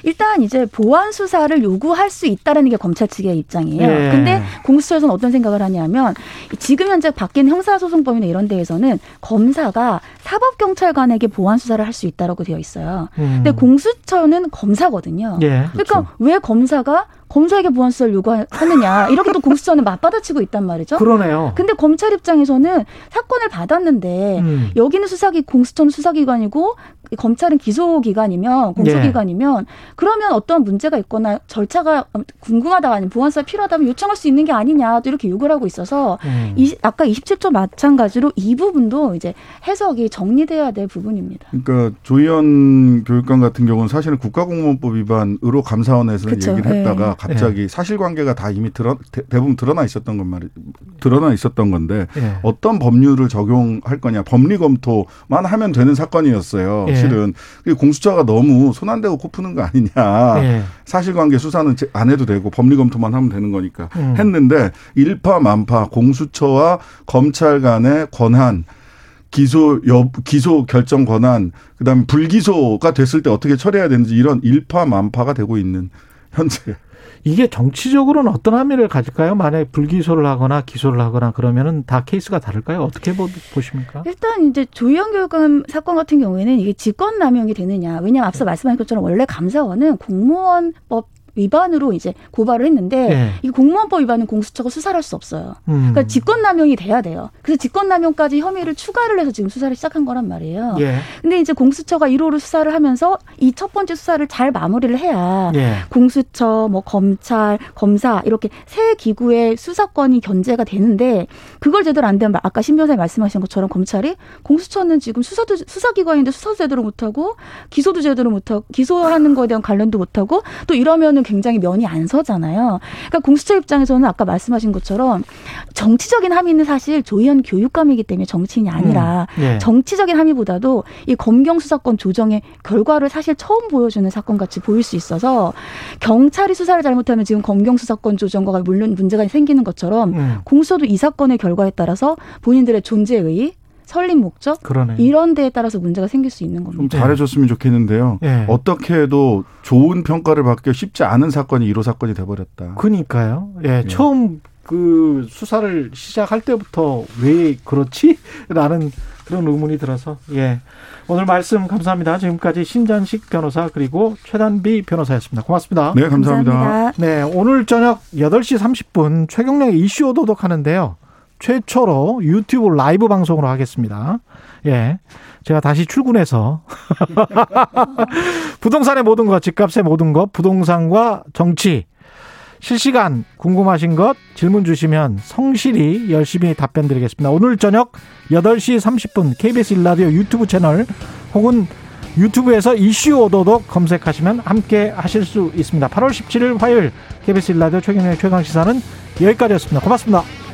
일단 이제 보안 수사를 요구할 수 있다라는 게 검찰 측의 입장이에요. 예. 근데 공수처에서는 어떤 생각을 하냐면 지금 현재 바뀐 형사소송법이나 이런 데에서는 검사가 사법 경찰관에게 보안 수사를 할 수 있다라고 되어 있어요. 음. 근데 공수처는 검사거든요. 예. 그러니까 왜 검사가 검사에게 보안 수사를 요구하느냐 이렇게 또 공수처는 맞받아치고 있단 말이죠. 그러네요. 근데 검찰 입장에서는 사건을 받았는데 음. 여기는 수사기 공수처는 수사기관이고 검찰은 기소기관이면 공소기관이면 그러면 어떤 문제가 있거나 절차가 궁금하다 아니면 보안 수사 필요하다면 요청할 수 있는 게 아니냐 또 이렇게 요구를 하고 있어서 음. 이, 아까 27조 마찬가지로 이 부분도 이제 해석이 정리돼야 될 부분입니다. 그러니까 조희연 교육감 같은 경우는 사실은 국가공무원법 위반으로 감사원에서는 그쵸, 얘기를 예. 했다가 갑자기 사실관계가 다 이미 드러, 대, 부분 드러나 있었던 건 말이 드러나 있었던 건데 예. 어떤 법률을 적용할 거냐 법리 검토만 하면 되는 사건이었어요. 예. 사실은 예. 공수처가 너무 손 안 대고 코 푸는 거 아니냐. 예. 사실관계 수사는 안 해도 되고 법리 검토만 하면 되는 거니까 음. 했는데 일파만파 공수처와 검찰 간의 권한 기소 여 기소 결정 권한 그다음에 불기소가 됐을 때 어떻게 처리해야 되는지 이런 일파만파가 되고 있는 현재 이게 정치적으로는 어떤 함의를 가질까요? 만약에 불기소를 하거나 기소를 하거나 그러면은 다 케이스가 다를까요? 어떻게 보 십니까? 일단 이제 조희영 교육감 사건 같은 경우에는 이게 직권 남용이 되느냐. 왜냐하면 앞서 말씀하신 것처럼 원래 감사원은 공무원법 위반으로 이제 고발을 했는데 네. 이 공무원법 위반은 공수처가 수사를 할 수 없어요. 음. 그러니까 직권남용이 돼야 돼요. 그래서 직권남용까지 혐의를 추가를 해서 지금 수사를 시작한 거란 말이에요. 예. 근데 이제 공수처가 1호로 수사를 하면서 이 첫 번째 수사를 잘 마무리를 해야 예. 공수처, 뭐 검찰, 검사 이렇게 세 기구의 수사권이 견제가 되는데 그걸 제대로 안 되면 아까 신 변호사님 말씀하신 것처럼 검찰이 공수처는 지금 수사도 수사기관인데 수사도 제대로 못하고 기소도 제대로 못하고 기소하는 거에 대한 관련도 못하고 또 이러면은 굉장히 면이 안 서잖아요. 그러니까 공수처 입장에서는 아까 말씀하신 것처럼 정치적인 함의는 사실 조희연 교육감이기 때문에 정치인이 아니라 음, 네. 정치적인 함의보다도 이 검경 수사권 조정의 결과를 사실 처음 보여주는 사건 같이 보일 수 있어서 경찰이 수사를 잘못하면 지금 검경 수사권 조정과 물론 문제가 생기는 것처럼 음. 공수처도 이 사건의 결과에 따라서 본인들의 존재의 설립 목적 그러네. 이런 데에 따라서 문제가 생길 수 있는 겁니다. 좀 잘해줬으면 좋겠는데요. 네. 어떻게 해도 좋은 평가를 받기 쉽지 않은 사건이 1호 사건이 돼버렸다. 그러니까요. 예, 네. 처음 그 수사를 시작할 때부터 왜 그렇지? 라는 그런 의문이 들어서 예. 오늘 말씀 감사합니다. 지금까지 신전식 변호사 그리고 최단비 변호사였습니다. 고맙습니다. 네, 감사합니다. 감사합니다. 네, 오늘 저녁 8시 30분 최경령의 이슈 오도독 하는데요. 최초로 유튜브 라이브 방송으로 하겠습니다. 예. 제가 다시 출근해서 부동산의 모든 것, 집값의 모든 것, 부동산과 정치 실시간 궁금하신 것 질문 주시면 성실히 열심히 답변 드리겠습니다. 오늘 저녁 8시 30분 KBS 일라디오 유튜브 채널 혹은 유튜브에서 이슈 오도독 검색하시면 함께 하실 수 있습니다. 8월 17일 화요일 KBS 일라디오 최경영의 최강시사는 여기까지였습니다. 고맙습니다.